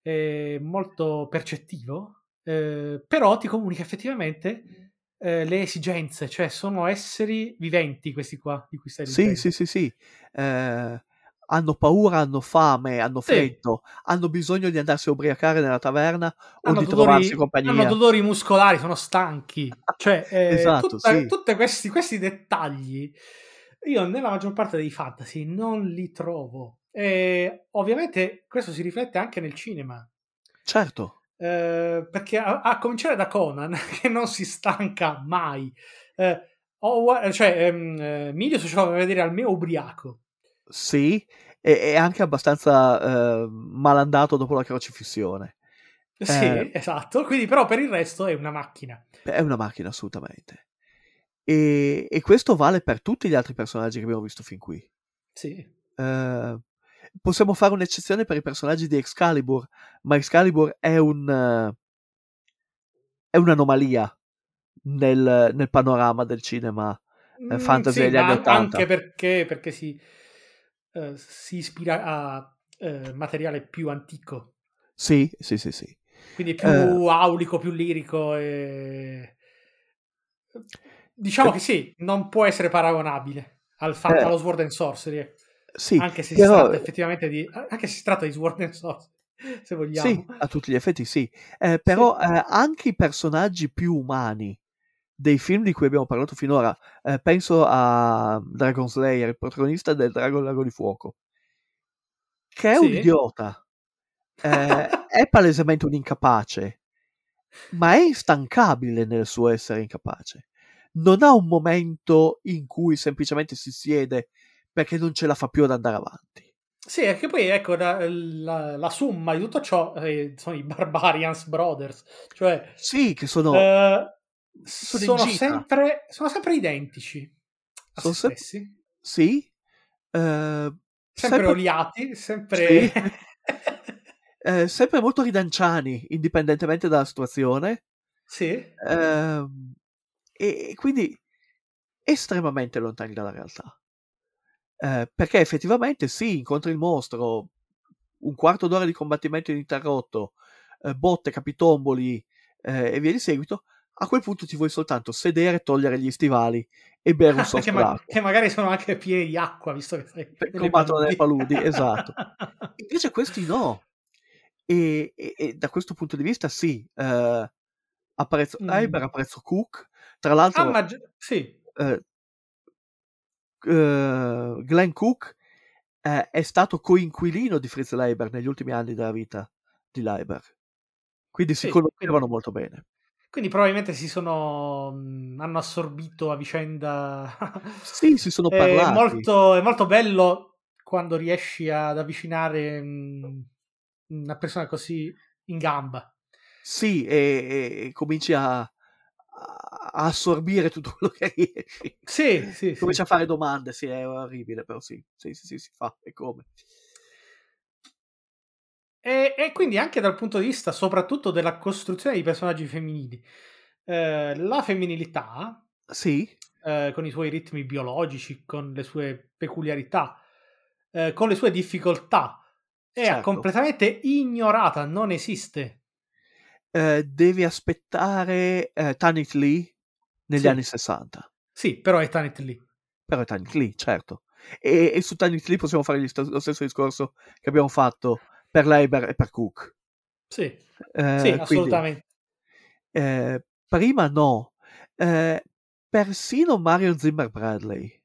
Speaker 7: è molto percettivo, eh, però ti comunica effettivamente eh, le esigenze, cioè sono esseri viventi questi qua di cui stai
Speaker 6: Sì,
Speaker 7: leggendo.
Speaker 6: sì, sì, sì. Eh, hanno paura, hanno fame, hanno
Speaker 7: Sì.
Speaker 6: freddo, hanno bisogno di andarsi a ubriacare nella taverna o
Speaker 7: Hanno
Speaker 6: di
Speaker 7: dolori,
Speaker 6: trovarsi compagnia.
Speaker 7: hanno dolori muscolari, sono stanchi. Cioè, eh,
Speaker 6: Esatto,
Speaker 7: tutta-
Speaker 6: sì.
Speaker 7: tutti questi, questi dettagli io nella maggior parte dei fantasy non li trovo. E ovviamente questo si riflette anche nel cinema.
Speaker 6: Certo,
Speaker 7: Eh, perché a, a cominciare da Conan, che non si stanca mai. Eh, ho- cioè, ehm, eh, Miglio si faceva vedere al mio ubriaco.
Speaker 6: Sì, e è anche abbastanza eh, malandato dopo la crocifissione.
Speaker 7: Sì,
Speaker 6: Eh.
Speaker 7: esatto. Quindi, però, per il resto è una macchina.
Speaker 6: È una macchina, assolutamente. E, e questo vale per tutti gli altri personaggi che abbiamo visto fin qui.
Speaker 7: Sì.
Speaker 6: Eh, possiamo fare un'eccezione per i personaggi di Excalibur, ma Excalibur è un eh, è un'anomalia nel, nel panorama del cinema eh,
Speaker 7: Mm,
Speaker 6: fantasy
Speaker 7: sì,
Speaker 6: degli anni
Speaker 7: ma
Speaker 6: 80.
Speaker 7: Anche perché, perché si, eh, si ispira a eh, materiale più antico.
Speaker 6: Sì, sì, sì, sì.
Speaker 7: Quindi più
Speaker 6: Eh.
Speaker 7: aulico, più lirico. E... Diciamo che sì, non può essere paragonabile al fa-
Speaker 6: Eh.
Speaker 7: allo Sword and Sorcery.
Speaker 6: Sì,
Speaker 7: anche se si
Speaker 6: però-
Speaker 7: tratta effettivamente di. Anche se si tratta di Sword and Sorcery, se vogliamo.
Speaker 6: Sì, a tutti gli effetti sì. Eh, però eh, anche i personaggi più umani dei film di cui abbiamo parlato finora, eh, penso a Dragon Slayer, il protagonista del Dragon Lago di Fuoco, che è un
Speaker 7: Sì.
Speaker 6: idiota, eh, è palesemente un incapace, ma è instancabile nel suo essere incapace. Non ha un momento in cui semplicemente si siede perché non ce la fa più ad andare avanti.
Speaker 7: Sì, è che poi ecco la, la- la somma di tutto ciò eh, sono i Barbarians Brothers, cioè
Speaker 6: Sì, che sono...
Speaker 7: eh,
Speaker 6: sono
Speaker 7: sono, sempre, sono sempre identici a
Speaker 6: Sono
Speaker 7: se stessi,
Speaker 6: Sì. eh,
Speaker 7: sempre, oliati, sempre...
Speaker 6: Sì. eh, sempre molto ridanciani, indipendentemente dalla situazione.
Speaker 7: sì,
Speaker 6: ehm, e, e quindi estremamente lontani dalla realtà. Eh, perché effettivamente sì, incontri il mostro, un quarto d'ora di combattimento ininterrotto, eh, botte, capitomboli eh, e via di seguito. A quel punto ti vuoi soltanto sedere, togliere gli stivali e bere un sorso
Speaker 7: ma- che magari sono anche pieni di acqua, visto che sei
Speaker 6: combattono nelle
Speaker 7: paludi.
Speaker 6: esatto. Invece questi no. E, e- e da questo punto di vista sì, eh, apprezzo
Speaker 7: Mm.
Speaker 6: Leiber, apprezzo Cook. Tra l'altro,
Speaker 7: Ah, ma sì,
Speaker 6: eh, eh, Glenn Cook eh, è stato coinquilino di Fritz Leiber negli ultimi anni della vita di Leiber. Quindi si
Speaker 7: Sì,
Speaker 6: conoscevano
Speaker 7: quindi-
Speaker 6: molto bene.
Speaker 7: quindi probabilmente si sono... mh, hanno assorbito a vicenda...
Speaker 6: Sì, si sono
Speaker 7: È
Speaker 6: parlati.
Speaker 7: molto, è molto bello quando riesci ad avvicinare mm, una persona così in gamba.
Speaker 6: Sì, e, e- e cominci a, a assorbire tutto quello che riesci.
Speaker 7: Sì, sì, sì.
Speaker 6: Comincia a fare domande, sì, è orribile, però sì, sì, sì, sì, si fa, e come.
Speaker 7: E, e quindi anche dal punto di vista soprattutto della costruzione dei personaggi femminili. Eh, la femminilità,
Speaker 6: Sì,
Speaker 7: eh, con i suoi ritmi biologici, con le sue peculiarità, eh, con le sue difficoltà, è
Speaker 6: Certo.
Speaker 7: completamente ignorata, non esiste.
Speaker 6: eh, devi aspettare eh, Tanit Lee negli
Speaker 7: Sì.
Speaker 6: anni 60.
Speaker 7: Sì, però è Tanit lì.
Speaker 6: Però è Tanit Lee, certo. E, e su Tanit Lee possiamo fare st- lo stesso discorso che abbiamo fatto per Leiber e per Cook.
Speaker 7: Sì,
Speaker 6: Eh,
Speaker 7: sì,
Speaker 6: quindi,
Speaker 7: assolutamente.
Speaker 6: eh, prima no. Eh, persino Mario Zimmer Bradley,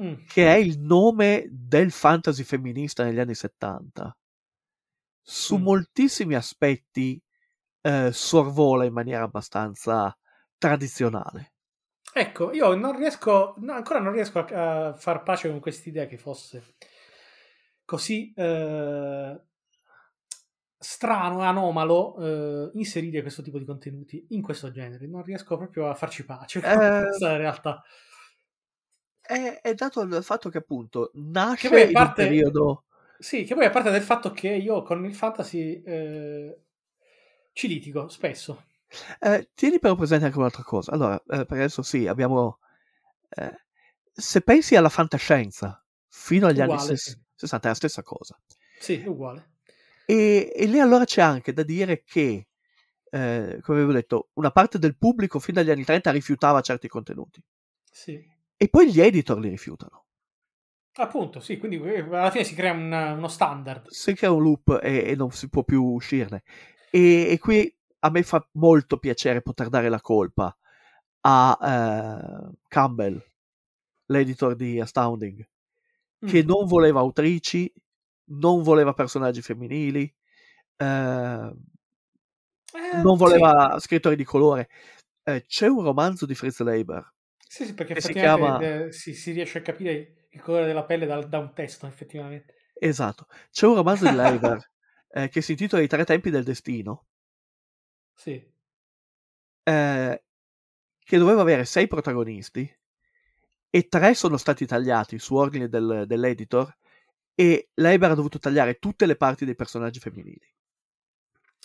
Speaker 7: Mm.
Speaker 6: che è il nome del fantasy femminista negli anni 70, su
Speaker 7: Mm.
Speaker 6: moltissimi aspetti eh, sorvola in maniera abbastanza tradizionale.
Speaker 7: Ecco, io non riesco, no, ancora non riesco a, a far pace con quest'idea che fosse così eh, strano e anomalo eh, inserire questo tipo di contenuti in questo genere. Non riesco proprio a farci pace con
Speaker 6: Eh,
Speaker 7: questa realtà.
Speaker 6: È, è dato dal fatto che appunto nasce
Speaker 7: Che
Speaker 6: in
Speaker 7: parte-
Speaker 6: un periodo...
Speaker 7: Sì, che poi a parte del fatto che io con il fantasy eh, ci litigo spesso.
Speaker 6: Eh, tieni però presente anche un'altra cosa. Allora, eh, per adesso sì, abbiamo... eh, se pensi alla fantascienza, fino agli anni
Speaker 7: Uguale,
Speaker 6: ses-
Speaker 7: sì.
Speaker 6: 60 è la stessa cosa.
Speaker 7: Sì, uguale.
Speaker 6: E, e lì allora c'è anche da dire che, eh, come avevo detto, una parte del pubblico fin dagli anni 30 rifiutava certi contenuti.
Speaker 7: Sì.
Speaker 6: E poi gli editor li rifiutano.
Speaker 7: Appunto, sì, quindi eh, alla fine si crea un- uno standard.
Speaker 6: si crea un loop e, e non si può più uscirne. E, e qui a me fa molto piacere poter dare la colpa a eh, Campbell, l'editor di Astounding, che
Speaker 7: Mm.
Speaker 6: non voleva autrici, non voleva personaggi femminili, eh,
Speaker 7: Eh,
Speaker 6: non voleva scrittori di colore. Eh, c'è un romanzo di Fritz Leiber
Speaker 7: Sì, sì, perché
Speaker 6: si chiama-
Speaker 7: si, si riesce a capire il colore della pelle da, da un testo, effettivamente.
Speaker 6: Esatto, c'è un romanzo di Leiber eh, che si intitola I tre tempi del destino,
Speaker 7: Sì.
Speaker 6: eh, che doveva avere sei protagonisti e tre sono stati tagliati su ordine del- dell'editor e Leiber ha dovuto tagliare tutte le parti dei personaggi femminili.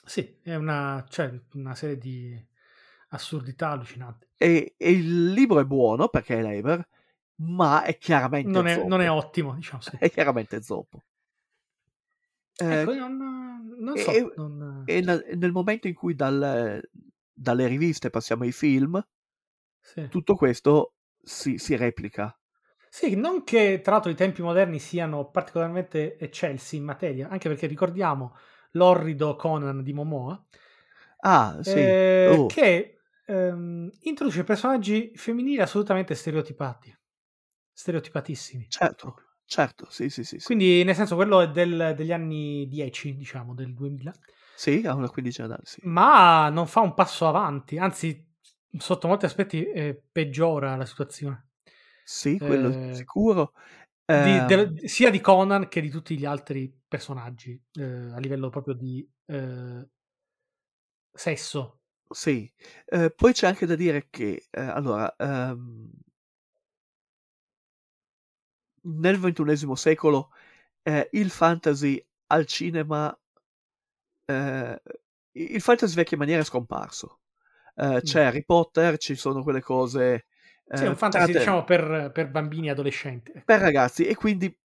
Speaker 7: Sì, è una, cioè, una serie di assurdità allucinanti.
Speaker 6: E, e il libro è buono perché è Leiber, ma è chiaramente
Speaker 7: Non è, non è ottimo, diciamo. Sì.
Speaker 6: È chiaramente zoppo. Eh,
Speaker 7: Ecco, non, non so.
Speaker 6: e-
Speaker 7: non-
Speaker 6: e nel, nel momento in cui dal- dalle riviste passiamo ai film,
Speaker 7: sì.
Speaker 6: tutto questo si, si replica.
Speaker 7: Sì, non che tra l'altro i tempi moderni siano particolarmente eccelsi in materia, anche perché ricordiamo l'orrido Conan di Momoa,
Speaker 6: Ah, sì.
Speaker 7: eh,
Speaker 6: Oh.
Speaker 7: che ehm, introduce personaggi femminili assolutamente stereotipati, stereotipatissimi.
Speaker 6: Certo, certo, sì, sì, sì. Sì,
Speaker 7: Quindi, nel senso, quello è del- degli anni 10, diciamo, del 2000,
Speaker 6: Sì, ha una quindicina d'anni, sì.
Speaker 7: ma non fa un passo avanti, anzi, sotto molti aspetti eh, peggiora la situazione.
Speaker 6: Sì, quello
Speaker 7: Eh,
Speaker 6: sicuro.
Speaker 7: Di-
Speaker 6: Ehm,
Speaker 7: del- sia di Conan che di tutti gli altri personaggi eh, a livello proprio di eh, sesso.
Speaker 6: Sì, Eh, poi c'è anche da dire che, eh, allora, ehm, nel ventunesimo secolo eh, il fantasy al cinema, eh, il fantasy vecchia maniera è scomparso. Eh, c'è Harry Potter, ci sono quelle cose
Speaker 7: Sì, è
Speaker 6: eh,
Speaker 7: un fantasy,
Speaker 6: tratte
Speaker 7: diciamo, per, per bambini e adolescenti. ecco.
Speaker 6: per ragazzi e quindi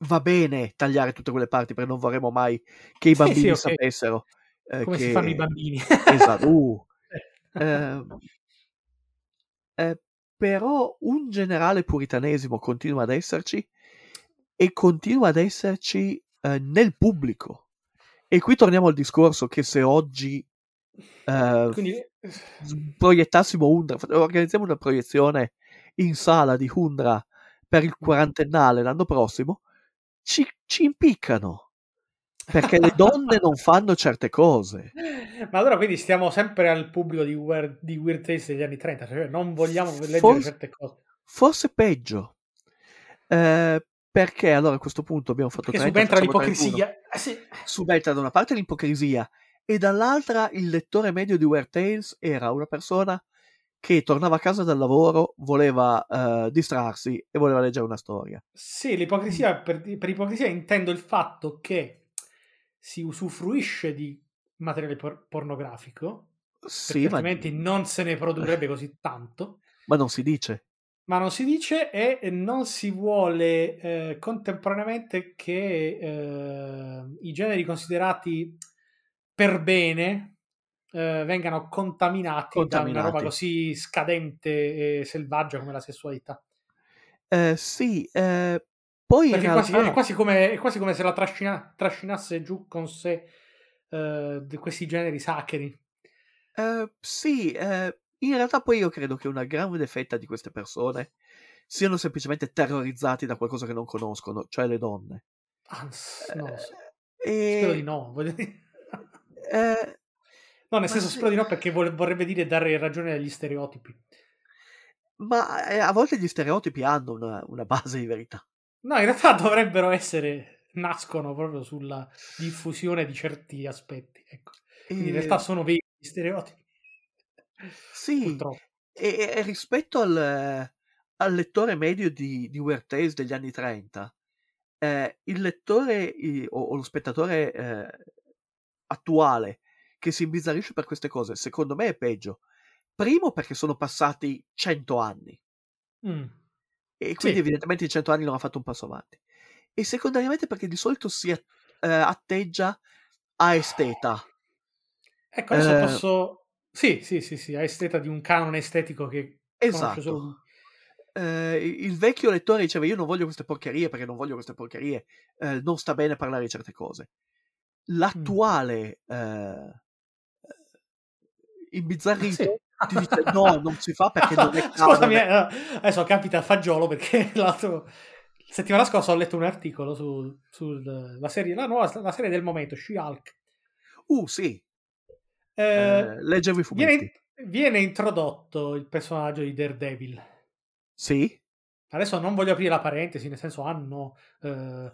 Speaker 6: va bene tagliare tutte quelle parti perché non vorremmo mai che i
Speaker 7: Sì, sì,
Speaker 6: bambini
Speaker 7: ok.
Speaker 6: sapessero eh,
Speaker 7: Come
Speaker 6: che...
Speaker 7: si fanno i bambini.
Speaker 6: Esatto, uh. Ehm, eh, però un generale puritanesimo continua ad esserci e continua ad esserci eh, nel pubblico. E qui torniamo al discorso che se oggi eh,
Speaker 7: Quindi,
Speaker 6: proiettassimo Undra, organizziamo una proiezione in sala di Undra per il quarantennale l'anno prossimo, ci, ci impiccano. Perché le donne non fanno certe cose.
Speaker 7: Ma allora quindi stiamo sempre al pubblico di Weird, di Weird Tales degli anni 30, cioè non vogliamo leggere
Speaker 6: Forse-
Speaker 7: certe cose.
Speaker 6: Forse peggio. Eh, perché allora a questo punto abbiamo fatto 30,
Speaker 7: subentra
Speaker 6: facciamo 31.
Speaker 7: l'ipocrisia. Eh sì.
Speaker 6: Subentra da una parte l'ipocrisia e dall'altra il lettore medio di Weird Tales era una persona che tornava a casa dal lavoro, voleva eh, distrarsi e voleva leggere una storia.
Speaker 7: Sì, l'ipocrisia, per, per ipocrisia intendo il fatto che si usufruisce di materiale por- pornografico,
Speaker 6: Sì,
Speaker 7: perché
Speaker 6: ma,
Speaker 7: altrimenti non se ne produrrebbe così tanto,
Speaker 6: ma non si dice.
Speaker 7: ma non si dice e non si vuole eh, contemporaneamente che eh, i generi considerati per bene eh, vengano contaminati, da una
Speaker 6: Contaminati.
Speaker 7: roba così scadente e selvaggia come la sessualità.
Speaker 6: Eh, sì, eh, poi
Speaker 7: Perché è quasi,
Speaker 6: realtà...
Speaker 7: è quasi come, è quasi come se la trascina- trascinasse giù con sé eh, di questi generi sacri.
Speaker 6: Eh, sì, eh, in realtà poi io credo che una grande fetta di queste persone siano semplicemente terrorizzati da qualcosa che non conoscono, cioè le donne.
Speaker 7: Ah, s- non lo so.
Speaker 6: E,
Speaker 7: Spero di no. voglio dire.
Speaker 6: eh,
Speaker 7: No, nel senso
Speaker 6: sì.
Speaker 7: spero di no perché vorrebbe dire dare ragione agli stereotipi.
Speaker 6: ma eh, a volte gli stereotipi hanno una, una base di verità.
Speaker 7: No, in realtà dovrebbero essere, nascono proprio sulla diffusione di certi aspetti. Ecco. Quindi in
Speaker 6: E-
Speaker 7: realtà sono veri stereotipi.
Speaker 6: sì,
Speaker 7: Purtroppo.
Speaker 6: e, e rispetto al, al lettore medio di, di Weird Tales degli anni 30, eh, il lettore o, o lo spettatore eh, attuale che si imbizzarisce per queste cose, secondo me è peggio. Primo perché sono passati 100 anni
Speaker 7: Mm.
Speaker 6: E quindi
Speaker 7: Sì.
Speaker 6: evidentemente in 100 anni non ha fatto un passo avanti. E secondariamente perché di solito si eh, atteggia a esteta.
Speaker 7: Ecco, adesso
Speaker 6: Eh,
Speaker 7: posso... Sì, sì, sì, sì, a esteta di un canone estetico che conosce solo.
Speaker 6: Esatto. Eh, il vecchio lettore diceva io non voglio queste porcherie perché non voglio queste porcherie, eh, non sta bene parlare di certe cose. L'attuale eh, imbizzarrito
Speaker 7: Ah, sì.
Speaker 6: Ti dice no, non si fa perché non è
Speaker 7: Scusami,
Speaker 6: canone.
Speaker 7: eh, adesso capita a fagiolo perché l'altro... settimana scorsa ho letto un articolo sulla serie, la nuova la serie del momento, She-Hulk.
Speaker 6: Uh, sì,
Speaker 7: Eh,
Speaker 6: Eh, leggevo i fumetti.
Speaker 7: viene, viene introdotto il personaggio di Daredevil.
Speaker 6: Sì?
Speaker 7: Adesso non voglio aprire la parentesi, nel senso hanno eh,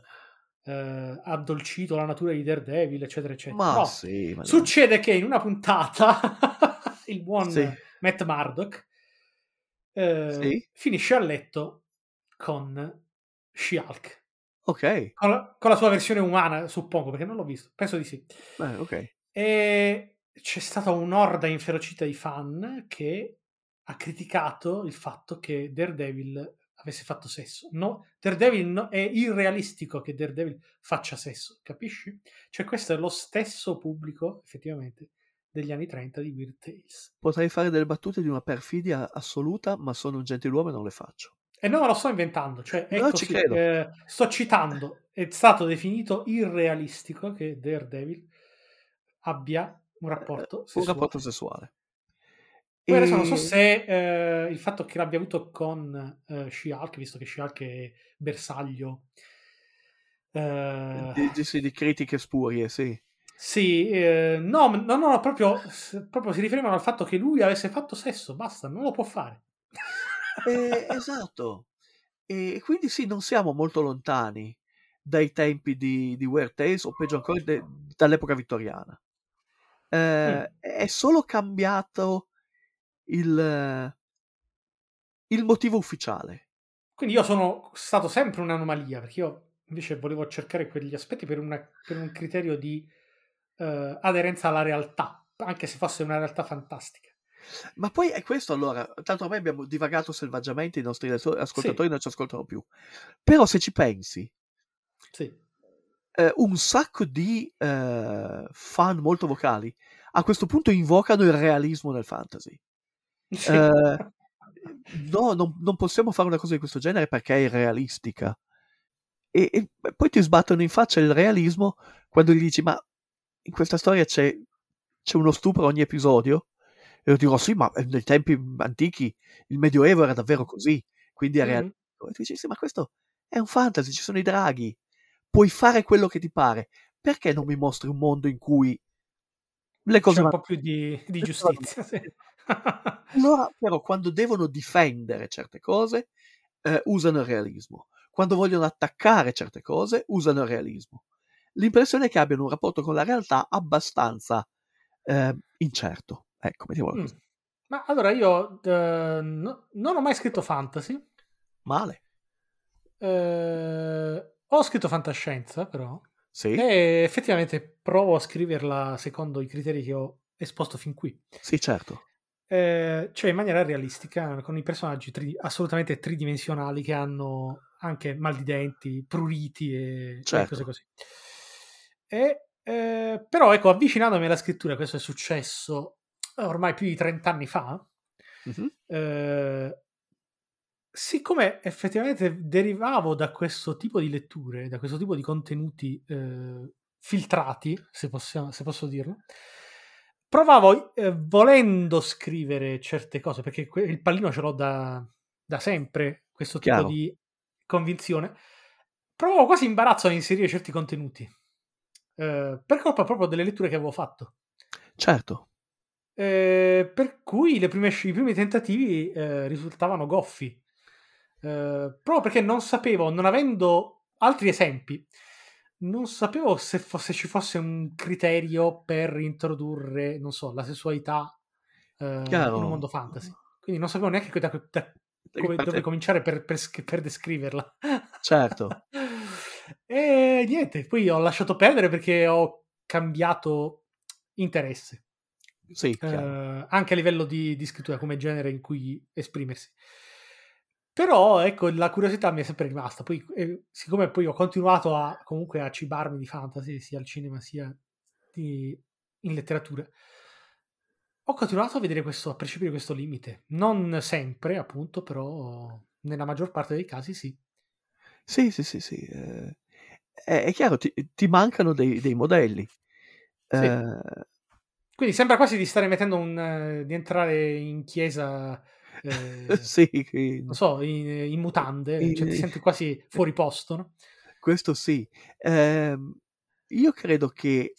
Speaker 7: eh, addolcito la natura di Daredevil, eccetera, eccetera.
Speaker 6: Ma
Speaker 7: No,
Speaker 6: sì. ma.
Speaker 7: Succede che in una puntata il buon
Speaker 6: Sì.
Speaker 7: Matt Murdock eh,
Speaker 6: Sì.
Speaker 7: finisce a letto con She-Hulk.
Speaker 6: Ok,
Speaker 7: Con la, con la sua versione umana, suppongo, perché non l'ho visto. Penso di sì.
Speaker 6: beh, ok.
Speaker 7: E c'è stata un'orda inferocita di fan che ha criticato il fatto che Daredevil avesse fatto sesso. No, Daredevil no- è irrealistico che Daredevil faccia sesso, capisci? Cioè questo è lo stesso pubblico, effettivamente, degli anni 30 di Weird Tales.
Speaker 6: Potrei fare delle battute di una perfidia assoluta, ma sono un gentiluomo e non le faccio.
Speaker 7: E non me lo sto inventando, cioè
Speaker 6: No,
Speaker 7: così,
Speaker 6: ci credo.
Speaker 7: eh, sto citando, è stato definito irrealistico che Daredevil abbia un rapporto
Speaker 6: Eh, un
Speaker 7: sessuale.
Speaker 6: rapporto sessuale.
Speaker 7: Poi adesso non so se eh, il fatto che l'abbia avuto con eh, She-Hulk, visto che She-Hulk è bersaglio. eh,
Speaker 6: Di, di- sì, di critiche spurie, sì.
Speaker 7: Sì, eh, no, no, no, proprio, proprio si riferivano al fatto che lui avesse fatto sesso, basta, non lo può fare.
Speaker 6: Eh, esatto. E quindi sì, non siamo molto lontani dai tempi di, di Weird Tales, o peggio ancora de- dall'epoca vittoriana. Eh, È solo cambiato il, il motivo ufficiale.
Speaker 7: Quindi io sono stato sempre un'anomalia, perché io invece volevo cercare quegli aspetti per, una- per un criterio di eh, aderenza alla realtà, anche se fosse una realtà fantastica.
Speaker 6: Ma poi è questo allora, tanto ormai abbiamo divagato selvaggiamente, i nostri ascoltatori non ci ascoltano più. Però se ci pensi,
Speaker 7: Sì.
Speaker 6: eh, un sacco di eh, fan molto vocali a questo punto invocano il realismo nel fantasy.
Speaker 7: Sì.
Speaker 6: Eh, no, non, non possiamo fare una cosa di questo genere perché è irrealistica. E, e poi ti sbattono in faccia il realismo quando gli dici: Ma in questa storia c'è, c'è uno stupro ogni episodio? E io dico: Sì, ma eh, nei tempi antichi il Medioevo era davvero così, quindi è
Speaker 7: Mhm.
Speaker 6: realistico. E tu dici: Sì, ma questo è un fantasy, ci sono i draghi, puoi fare quello che ti pare. Perché non mi mostri un mondo in cui le cose
Speaker 7: C'è un po' più di, di giustizia.
Speaker 6: Allora, però, quando devono difendere certe cose, eh, usano il realismo. Quando vogliono attaccare certe cose, usano il realismo. L'impressione è che abbiano un rapporto con la realtà abbastanza eh, incerto. Ecco, mettiamola
Speaker 7: Mm.
Speaker 6: così.
Speaker 7: Ma allora io eh, no- non ho mai scritto fantasy,
Speaker 6: Male.
Speaker 7: eh, ho scritto fantascienza però,
Speaker 6: Sì,
Speaker 7: e effettivamente provo a scriverla secondo i criteri che ho esposto fin qui.
Speaker 6: sì, certo.
Speaker 7: Eh, cioè in maniera realistica, con i personaggi tri- assolutamente tridimensionali che hanno anche mal di denti, pruriti e, e
Speaker 6: Certo.
Speaker 7: cose così. E, eh, però ecco, avvicinandomi alla scrittura, questo è successo ormai più di 30 anni fa,
Speaker 6: Mhm.
Speaker 7: eh, siccome effettivamente derivavo da questo tipo di letture, da questo tipo di contenuti eh, filtrati, se, possiamo- se posso dirlo, provavo, eh, volendo scrivere certe cose, perché que- il pallino ce l'ho da, da sempre, questo tipo
Speaker 6: Chiaro.
Speaker 7: di convinzione, provavo quasi imbarazzo a inserire certi contenuti, eh, per colpa proprio delle letture che avevo fatto.
Speaker 6: Certo.
Speaker 7: Eh, per cui le prime i primi tentativi eh, risultavano goffi. Eh, proprio perché non sapevo, non avendo altri esempi, non sapevo se, fosse- ci fosse un criterio per introdurre, non so, la sessualità eh, in un mondo fantasy. Quindi non sapevo neanche da, da- come,
Speaker 6: parte-
Speaker 7: dove cominciare per, per per descriverla.
Speaker 6: Certo.
Speaker 7: e niente, poi ho lasciato perdere perché ho cambiato interesse
Speaker 6: Sì,
Speaker 7: eh, anche a livello di, di scrittura come genere in cui esprimersi. Però ecco, la curiosità mi è sempre rimasta. Poi, eh, siccome poi ho continuato a comunque a cibarmi di fantasy, sia al cinema sia di- in letteratura, ho continuato a vedere questo, a percepire questo limite. Non sempre, appunto, però nella maggior parte dei casi sì.
Speaker 6: Sì, sì, sì, sì. eh, è, è chiaro, ti, ti mancano dei, dei modelli.
Speaker 7: Sì.
Speaker 6: Eh,
Speaker 7: Quindi sembra quasi di stare mettendo un. eh, di entrare in chiesa. eh,
Speaker 6: sì, che-
Speaker 7: non so, in, in mutande,
Speaker 6: In-
Speaker 7: cioè ti senti quasi fuori posto, no?
Speaker 6: questo sì. Ehm, io credo che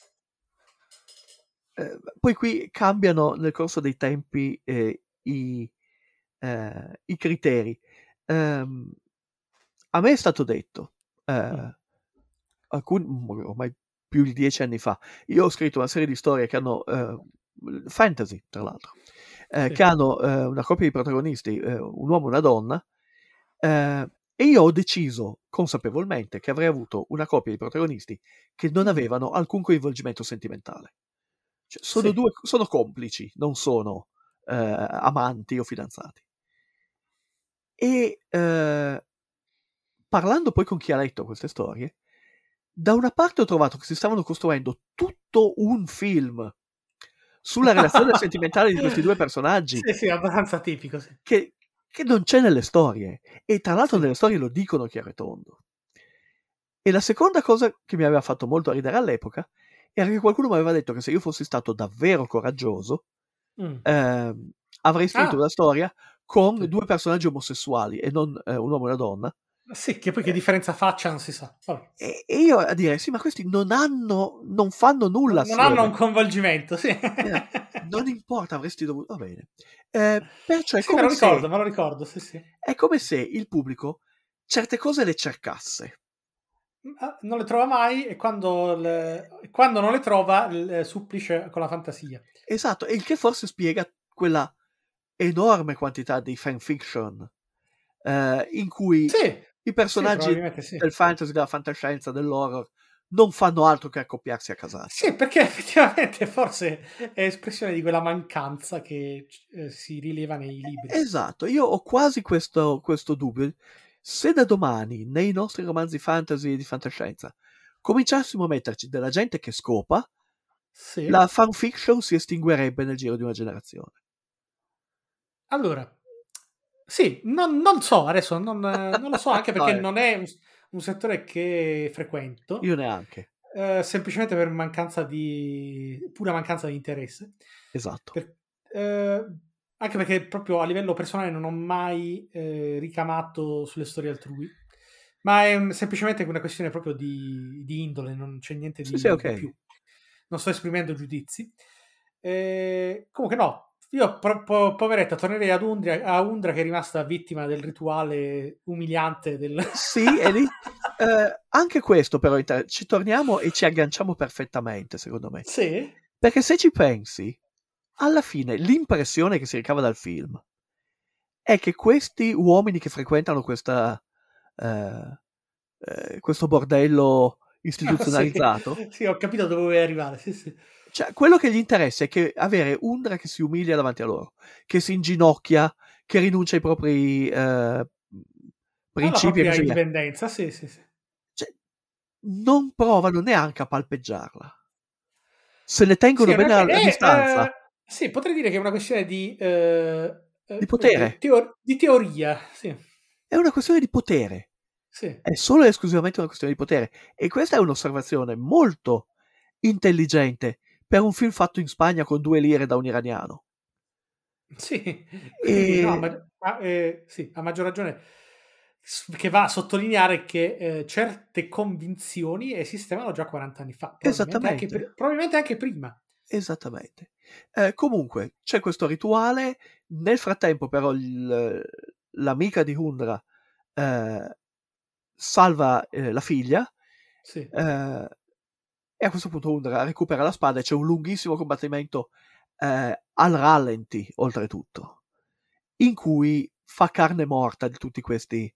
Speaker 6: eh, poi qui cambiano nel corso dei tempi eh, i, eh, i criteri. Ehm, a me è stato detto, eh,
Speaker 7: Mm.
Speaker 6: alcuni, ormai più di dieci anni fa, io ho scritto una serie di storie che hanno, eh, fantasy tra l'altro, eh,
Speaker 7: Sì.
Speaker 6: che hanno eh, una coppia di protagonisti, eh, un uomo e una donna, eh, e io ho deciso consapevolmente che avrei avuto una coppia di protagonisti che non avevano alcun coinvolgimento sentimentale. Cioè, sono,
Speaker 7: Sì.
Speaker 6: due, sono complici, non sono amanti o fidanzati. E eh, parlando poi con chi ha letto queste storie, da una parte ho trovato che si stavano costruendo tutto un film sulla relazione sentimentale di questi due personaggi
Speaker 7: Sì, sì, abbastanza tipico, sì.
Speaker 6: che, che non c'è nelle storie. E tra l'altro nelle storie lo dicono chiaro e tondo. E la seconda cosa che mi aveva fatto molto ridere all'epoca era che qualcuno mi aveva detto che se io fossi stato davvero coraggioso
Speaker 7: Mm.
Speaker 6: ehm, avrei scritto
Speaker 7: Ah.
Speaker 6: una storia con due personaggi omosessuali e non eh, un uomo e una donna.
Speaker 7: Sì, che poi che differenza faccia non si sa. Vabbè.
Speaker 6: E, io a dire, sì, ma questi non hanno, non fanno nulla
Speaker 7: Non hanno un coinvolgimento, sì.
Speaker 6: Eh, non importa, avresti dovuto... Va bene. Eh, perciò è
Speaker 7: Sì, me
Speaker 6: come,
Speaker 7: lo ricordo,
Speaker 6: se,
Speaker 7: me lo ricordo, sì, sì.
Speaker 6: è come se il pubblico certe cose le cercasse.
Speaker 7: Ah, Non le trova mai e quando, le- quando non le trova le supplisce con la fantasia.
Speaker 6: Esatto, e il che forse spiega quella enorme quantità di fanfiction eh, in cui
Speaker 7: Sì,
Speaker 6: i
Speaker 7: sì,
Speaker 6: personaggi
Speaker 7: probabilmente sì.
Speaker 6: del fantasy, della fantascienza, dell'horror non fanno altro che accoppiarsi a casaccio.
Speaker 7: Sì, perché effettivamente forse è espressione di quella mancanza che eh, si rileva nei libri.
Speaker 6: Esatto, io ho quasi questo, questo dubbio. Se da domani nei nostri romanzi fantasy e di fantascienza cominciassimo a metterci della gente che scopa,
Speaker 7: Sì.
Speaker 6: la fanfiction si estinguerebbe nel giro di una generazione.
Speaker 7: Allora, sì, non, non so, adesso non, non lo so, anche perché
Speaker 6: No,
Speaker 7: non è un, un settore che frequento,
Speaker 6: Io neanche.
Speaker 7: eh, semplicemente per mancanza di, pura mancanza di interesse.
Speaker 6: Esatto.
Speaker 7: Per- eh, anche perché proprio a livello personale non ho mai eh, ricamato sulle storie altrui, ma è semplicemente una questione proprio di, di indole, non c'è niente di,
Speaker 6: Sì, sì, ok.
Speaker 7: di più. Non sto esprimendo giudizi. Eh, comunque no, io po- po- poveretta tornerei ad Undra, a Undra che è rimasta vittima del rituale umiliante del...
Speaker 6: Sì, e lì eh, anche questo però ci torniamo e ci agganciamo perfettamente, secondo me.
Speaker 7: sì,
Speaker 6: Perché se ci pensi, alla fine l'impressione che si ricava dal film è che questi uomini che frequentano questa, eh, eh, questo bordello istituzionalizzato,
Speaker 7: sì, sì, ho capito dove vuoi arrivare, sì, sì.
Speaker 6: Cioè quello che gli interessa è che avere Undra che si umilia davanti a loro, che si inginocchia, che rinuncia ai propri eh,
Speaker 7: Alla
Speaker 6: principi e
Speaker 7: propria
Speaker 6: così via.
Speaker 7: indipendenza, sì, sì, sì.
Speaker 6: Cioè, non provano neanche a palpeggiarla. Se ne tengono
Speaker 7: Sì,
Speaker 6: bene a, a
Speaker 7: eh,
Speaker 6: distanza.
Speaker 7: eh, sì, potrei dire che è una questione di... eh, eh,
Speaker 6: Di potere.
Speaker 7: come dire, teo- di teoria, sì.
Speaker 6: È una questione di potere.
Speaker 7: sì.
Speaker 6: È solo e esclusivamente una questione di potere. E questa è un'osservazione molto intelligente per un film fatto in Spagna con due lire da un iraniano.
Speaker 7: Sì,
Speaker 6: E-
Speaker 7: no, ma- ma, eh, sì, ha maggior ragione. Che va a sottolineare che eh, certe convinzioni esistevano già 40 anni fa, probabilmente anche,
Speaker 6: Esattamente.
Speaker 7: pri- probabilmente anche prima.
Speaker 6: Esattamente. Eh, comunque, c'è questo rituale. Nel frattempo, però, il- l'amica di Hundra eh, salva eh, la figlia.
Speaker 7: Sì.
Speaker 6: E a questo punto Hundra recupera la spada e c'è un lunghissimo combattimento eh, al rallenti, oltretutto, in cui fa carne morta di tutti questi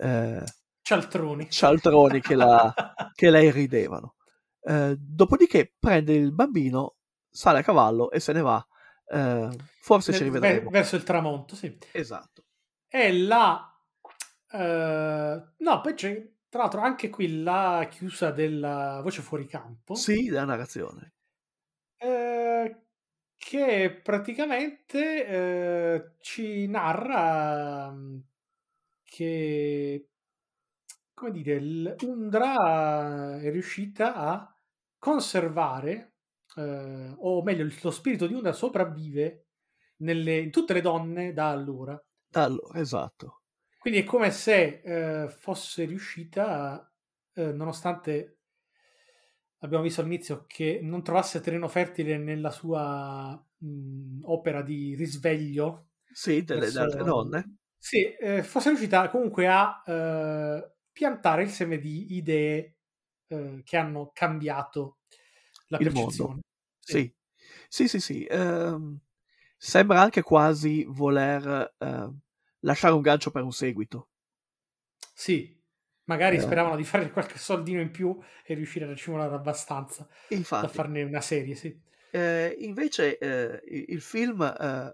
Speaker 6: eh,
Speaker 7: Cialtroni.
Speaker 6: cialtroni che la, che la irridevano. Eh, dopodiché prende il bambino, sale a cavallo e se ne va. Eh, forse ci
Speaker 7: Nel-
Speaker 6: rivedremo.
Speaker 7: ver- verso il tramonto, sì.
Speaker 6: Esatto.
Speaker 7: E la... eh, no, poi c'è, tra l'altro, anche qui la chiusa della voce fuori campo.
Speaker 6: Sì, la narrazione.
Speaker 7: eh, che praticamente eh, ci narra mm, che come dire il- Undra è riuscita a conservare eh, o meglio lo spirito di Undra sopravvive nelle- in tutte le donne da allora
Speaker 6: Allora, esatto.
Speaker 7: Quindi è come se eh, fosse riuscita eh, nonostante abbiamo visto all'inizio, che non trovasse terreno fertile nella sua mh, opera di risveglio.
Speaker 6: Sì, delle,
Speaker 7: verso-
Speaker 6: delle donne.
Speaker 7: Sì, eh, fosse riuscita comunque a eh, piantare il seme di idee eh, che hanno cambiato la
Speaker 6: Il
Speaker 7: percezione.
Speaker 6: mondo. Sì, sì, sì, sì. ehm, sembra anche quasi voler eh, lasciare un gancio per un seguito.
Speaker 7: Sì, magari
Speaker 6: Eh.
Speaker 7: speravano di fare qualche soldino in più e riuscire a racimolare abbastanza da
Speaker 6: Infatti,
Speaker 7: farne una serie, sì.
Speaker 6: eh, invece eh, il il film eh,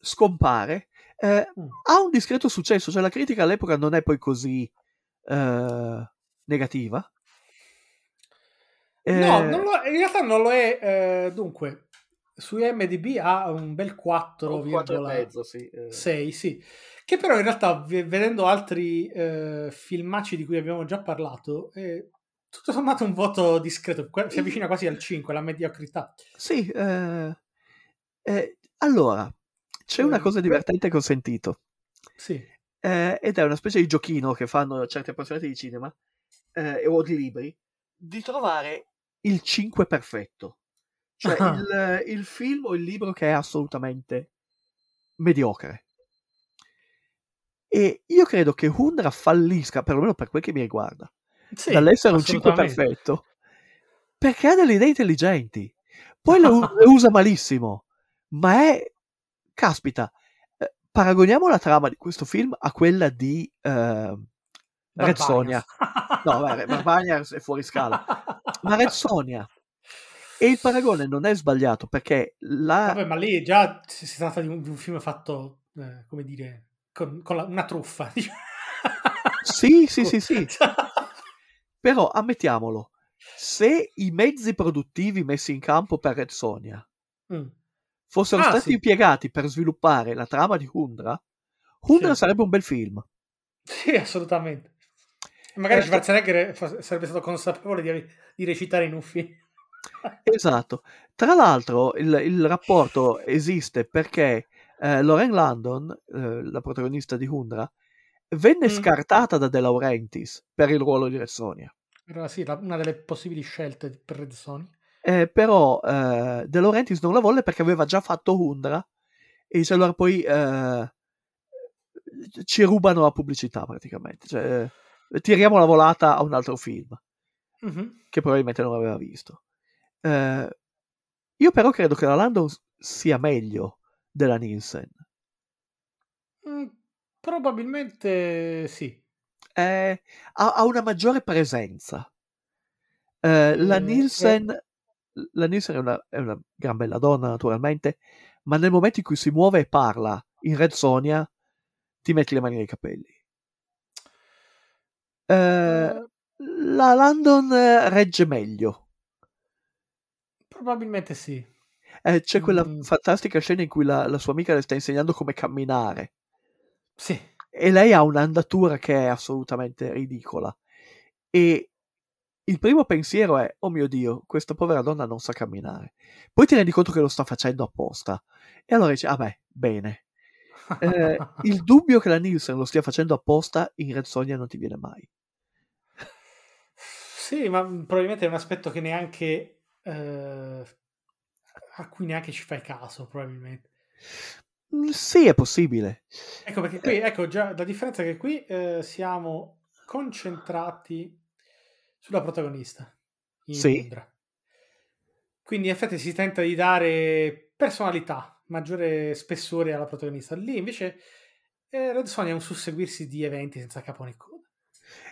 Speaker 6: scompare, eh,
Speaker 7: Mm.
Speaker 6: ha un discreto successo, cioè la critica all'epoca non è poi così eh, negativa.
Speaker 7: No, lo- in realtà non lo è. dunque, su IMDb ha un bel 4,6,
Speaker 6: sì. eh.
Speaker 7: sì. Che però in realtà, vedendo altri eh, filmacci di cui abbiamo già parlato, è tutto sommato un voto discreto. Si avvicina quasi al 5, la mediocrità.
Speaker 6: Sì, eh, eh, allora, c'è una
Speaker 7: Eh,
Speaker 6: cosa divertente che ho sentito.
Speaker 7: Sì.
Speaker 6: eh, ed è una specie di giochino che fanno certi appassionati di cinema eh, o di libri di trovare il 5 perfetto cioè
Speaker 7: Ah.
Speaker 6: il, il film o il libro che è assolutamente mediocre e io credo che Hundra fallisca perlomeno per quel che mi riguarda
Speaker 7: Sì,
Speaker 6: dall'essere un 5
Speaker 7: assolutamente.
Speaker 6: perfetto perché ha delle idee intelligenti poi le, usa malissimo ma è caspita eh, paragoniamo la trama di questo film a quella di eh, Red. Sonja no vabbè, Barbarian è fuori scala ma Red Sonja e il paragone non è sbagliato perché la
Speaker 7: Vabbè, ma lì già si, tratta di un, di un film fatto, eh, come dire, con, con la- una truffa.
Speaker 6: Sì, sì, sì, sì. però ammettiamolo se i mezzi produttivi messi in campo per Red Sonja
Speaker 7: Mm.
Speaker 6: fossero
Speaker 7: Ah,
Speaker 6: stati
Speaker 7: sì.
Speaker 6: impiegati per sviluppare la trama di Hundra, Hundra
Speaker 7: Sì.
Speaker 6: sarebbe un bel film.
Speaker 7: Sì, assolutamente. Magari
Speaker 6: Eh,
Speaker 7: Schwarzenegger sarebbe stato consapevole di, di recitare in un film.
Speaker 6: Esatto. Tra l'altro, il, il rapporto esiste perché eh, Lauren Landon, eh, la protagonista di Hundra, venne
Speaker 7: Mm.
Speaker 6: scartata da De Laurentiis per il ruolo di Red Sonja.
Speaker 7: Era sì, una delle possibili scelte per Red Sony.
Speaker 6: Eh, però eh, De Laurentiis non la volle perché aveva già fatto Hundra e dice allora poi eh, ci rubano la pubblicità praticamente. Cioè, eh, tiriamo la volata a un altro film.
Speaker 7: Mhm.
Speaker 6: che probabilmente non aveva visto. Eh, io però credo che la Landon s- sia meglio della Nielsen.
Speaker 7: Mm, probabilmente sì.
Speaker 6: Eh, ha, ha una maggiore presenza. Eh, la
Speaker 7: Eh,
Speaker 6: Nielsen, la Nielsen è, una, è una gran bella donna naturalmente, ma nel momento in cui si muove e parla in Red Sonia ti metti le mani nei capelli. Eh,
Speaker 7: Eh,
Speaker 6: la Landon eh, regge meglio.
Speaker 7: Probabilmente sì.
Speaker 6: Eh, c'è quella
Speaker 7: Mm.
Speaker 6: fantastica scena in cui la, la sua amica le sta insegnando come camminare
Speaker 7: Sì.
Speaker 6: e lei ha un'andatura che è assolutamente ridicola. E il primo pensiero è: oh mio dio, questa povera donna non sa camminare. Poi ti rendi conto che lo sta facendo apposta. E allora dici: ah beh, bene. Eh, il dubbio che la Nielsen lo stia facendo apposta in Red Sonja non ti viene mai.
Speaker 7: Sì, ma probabilmente è un aspetto che neanche eh, a cui neanche ci fai caso, probabilmente.
Speaker 6: Mm, Sì, è possibile.
Speaker 7: Ecco perché qui, ecco già la differenza è che qui eh, siamo concentrati sulla protagonista in
Speaker 6: Sì.
Speaker 7: Londra. Quindi in effetti si tenta di dare personalità, maggiore spessore alla protagonista. Lì invece eh, Red Sonja è un susseguirsi di eventi senza capo né coda.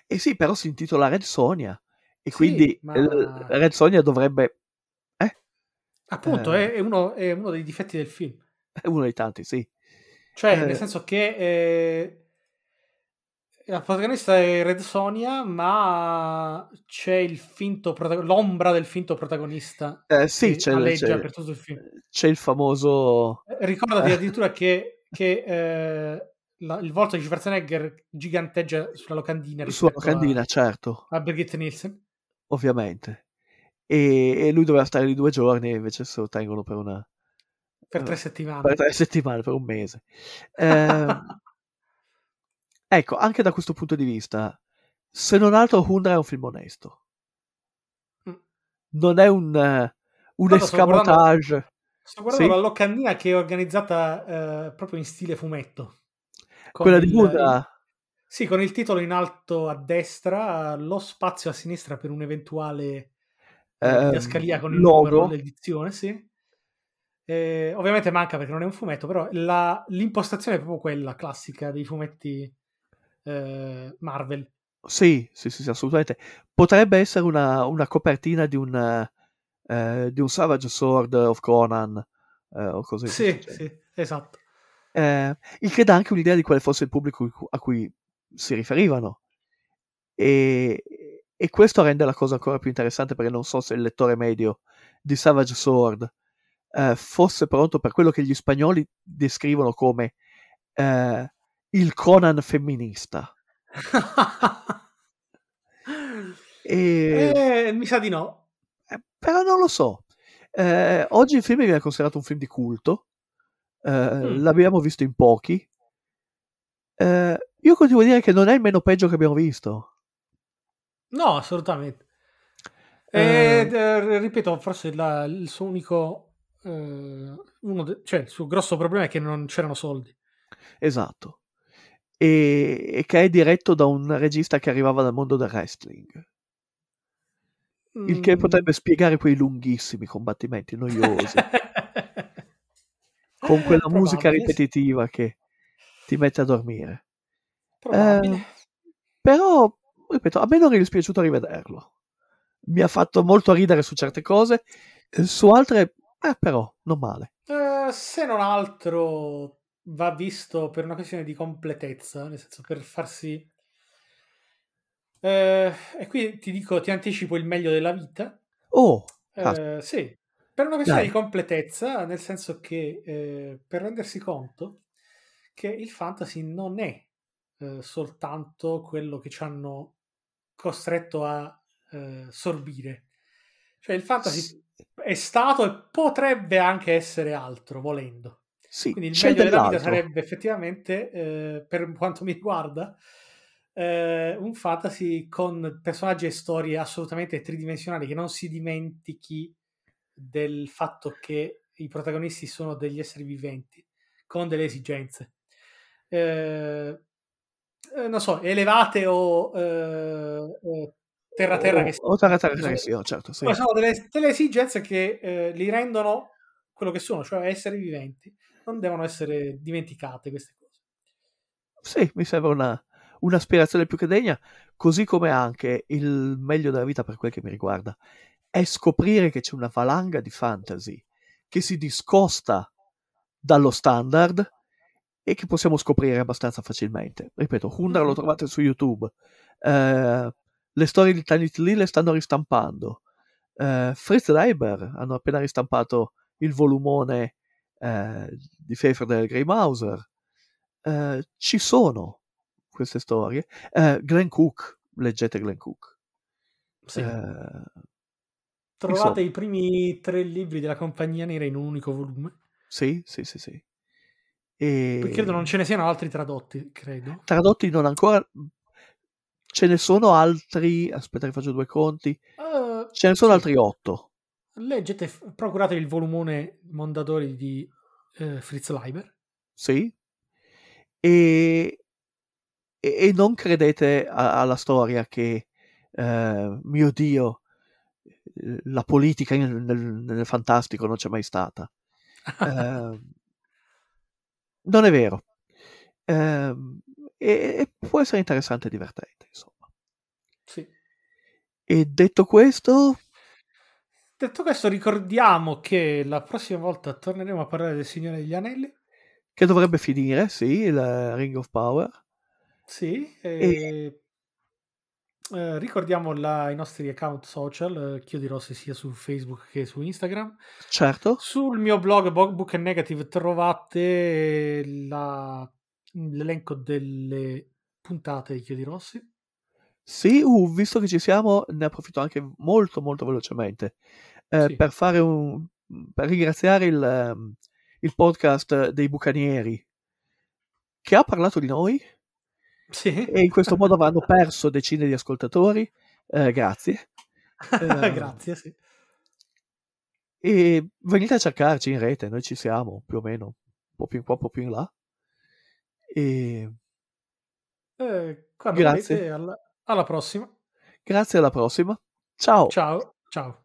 Speaker 6: E sì, però si intitola Red Sonja. E
Speaker 7: Sì,
Speaker 6: quindi
Speaker 7: ma-
Speaker 6: eh, Red Sonja dovrebbe.
Speaker 7: Appunto,
Speaker 6: Eh.
Speaker 7: è, uno, è uno dei difetti del film.
Speaker 6: è uno dei tanti, sì.
Speaker 7: Cioè,
Speaker 6: Eh.
Speaker 7: nel senso che eh, la protagonista è Red Sonia, ma c'è il finto protago- l'ombra del finto protagonista
Speaker 6: Eh, sì,
Speaker 7: che
Speaker 6: c'è, c'è-
Speaker 7: per tutto il film.
Speaker 6: c'è il famoso.
Speaker 7: Eh, Ricordati addirittura che, che, eh, la- il volto di Schwarzenegger giganteggia sulla locandina
Speaker 6: Sua
Speaker 7: rispetto a-
Speaker 6: locandina, certo,
Speaker 7: a, Birgit Nielsen.
Speaker 6: ovviamente. E, e lui doveva stare lì due giorni, e invece se lo tengono per una.
Speaker 7: Per
Speaker 6: eh,
Speaker 7: tre settimane.
Speaker 6: per tre settimane, per un mese. Ehm, ecco, anche da questo punto di vista, se non altro, Hundra è un film onesto. non è un, eh, un
Speaker 7: Guarda, sto guardando-
Speaker 6: escamotage.
Speaker 7: Sto guardando
Speaker 6: Sì.
Speaker 7: la locandina che è organizzata eh, proprio in stile fumetto.
Speaker 6: Quella di
Speaker 7: il-
Speaker 6: Buddha.
Speaker 7: Sì, con il titolo in alto a destra, lo spazio a sinistra per un'eventuale eh, didascalia con il
Speaker 6: logo.
Speaker 7: numero dell'edizione, sì. Eh, ovviamente manca perché non è un fumetto, però la- l'impostazione è proprio quella classica dei fumetti eh, Marvel.
Speaker 6: Sì, sì, sì, sì, assolutamente. Potrebbe essere una, una copertina di un, eh, di un Savage Sword of Conan eh, o cose di
Speaker 7: Sì, sì, esatto.
Speaker 6: Eh, il che dà anche un'idea di quale fosse il pubblico a cui si riferivano. E, e questo rende la cosa ancora più interessante perché non so se il lettore medio di Savage Sword eh, fosse pronto per quello che gli spagnoli descrivono come eh, il Conan femminista. E,
Speaker 7: Eh, mi sa di no.
Speaker 6: eh, però non lo so. Eh, oggi il film viene considerato un film di culto. Eh,
Speaker 7: Mm.
Speaker 6: L'abbiamo visto in pochi. Io continuo a dire che non è il meno peggio che abbiamo visto.
Speaker 7: No, assolutamente. Ed, eh, ripeto, forse la- il suo unico, eh, uno de- cioè il suo grosso problema è che non c'erano soldi.
Speaker 6: Esatto. E, e che è diretto da un regista che arrivava dal mondo del wrestling. Il che
Speaker 7: Mm.
Speaker 6: potrebbe spiegare quei lunghissimi combattimenti noiosi. con quella musica
Speaker 7: Probabile,
Speaker 6: ripetitiva che ti mette a dormire. Eh, però, ripeto, a me non è dispiaciuto rivederlo. Mi ha fatto molto ridere su certe cose, eh, su altre, eh, però, non male.
Speaker 7: Eh, se non altro va visto per una questione di completezza, nel senso per farsi... Eh, e qui ti dico, ti anticipo il meglio della vita.
Speaker 6: Oh, ah,
Speaker 7: sì, per una questione
Speaker 6: Dai.
Speaker 7: di completezza, nel senso che eh, per rendersi conto che il fantasy non è soltanto quello che ci hanno costretto a eh, sorbire. Cioè il fantasy è stato e potrebbe anche essere altro, volendo.
Speaker 6: sì,
Speaker 7: Quindi il meglio della vita sarebbe effettivamente, eh, per quanto mi riguarda, eh, un fantasy con personaggi e storie assolutamente tridimensionali che non si dimentichi del fatto che i protagonisti sono degli esseri viventi con delle esigenze. Eh, non so, elevate o eh, eh, terra-terra che
Speaker 6: O, o terra terra
Speaker 7: sono-
Speaker 6: che sia, certo, sì.
Speaker 7: poi sono delle, delle esigenze che eh, li rendono quello che sono, cioè esseri viventi. Non devono essere dimenticate queste cose.
Speaker 6: Sì, mi sembra una, un'aspirazione più che degna, così come anche il meglio della vita per quel che mi riguarda è scoprire che c'è una valanga di fantasy che si discosta dallo standard e che possiamo scoprire abbastanza facilmente. Ripeto, Hundar lo trovate su YouTube. Eh, le storie di Tiny Lee le stanno ristampando. Eh, Fritz Leiber hanno appena ristampato il volumone eh, di Pfeffer del Grey Mauser. Eh, ci sono queste storie. Eh, Glenn Cook, leggete Glenn Cook.
Speaker 7: Sì.
Speaker 6: Eh,
Speaker 7: Trovate
Speaker 6: insomma.
Speaker 7: i primi tre libri della Compagnia Nera in un unico volume.
Speaker 6: sì, sì, sì, sì. E...
Speaker 7: Poi credo non ce ne siano altri tradotti, credo.
Speaker 6: tradotti non ancora. Ce ne sono altri aspetta che faccio due conti.
Speaker 7: Eh,
Speaker 6: ce ne sono altri otto.
Speaker 7: Leggete, procuratevi il volumone Mondadori di eh, Fritz Leiber.
Speaker 6: sì. E, e, e non credete a- alla storia che eh, mio dio eh, la politica nel, nel- nel fantastico non c'è mai stata. Eh, non è vero Ehm, e, e può essere interessante e divertente insomma
Speaker 7: Sì.
Speaker 6: e detto questo
Speaker 7: Detto questo, ricordiamo che la prossima volta torneremo a parlare del Signore degli Anelli.
Speaker 6: che dovrebbe finire sì il Ring of Power
Speaker 7: Sì, e... eh, ricordiamo la- i nostri account social, eh, Chiodi Rossi sia su Facebook che su Instagram.
Speaker 6: certo
Speaker 7: Sul mio blog Bo- Book and Negative trovate la- l'elenco delle puntate di Chiodi Rossi.
Speaker 6: Sì, uh, visto che ci siamo, ne approfitto anche molto molto velocemente eh,
Speaker 7: Sì.
Speaker 6: per fare un per ringraziare il, ehm, il podcast dei Bucanieri che ha parlato di noi
Speaker 7: Sì.
Speaker 6: e in questo modo avranno perso decine di ascoltatori. Eh, grazie. Eh,
Speaker 7: Grazie, sì.
Speaker 6: E venite a cercarci in rete, noi ci siamo più o meno, un po' più in qua, un po' più in là. E
Speaker 7: Eh,
Speaker 6: Grazie.
Speaker 7: alla, alla prossima.
Speaker 6: grazie alla prossima. Ciao.
Speaker 7: Ciao, ciao.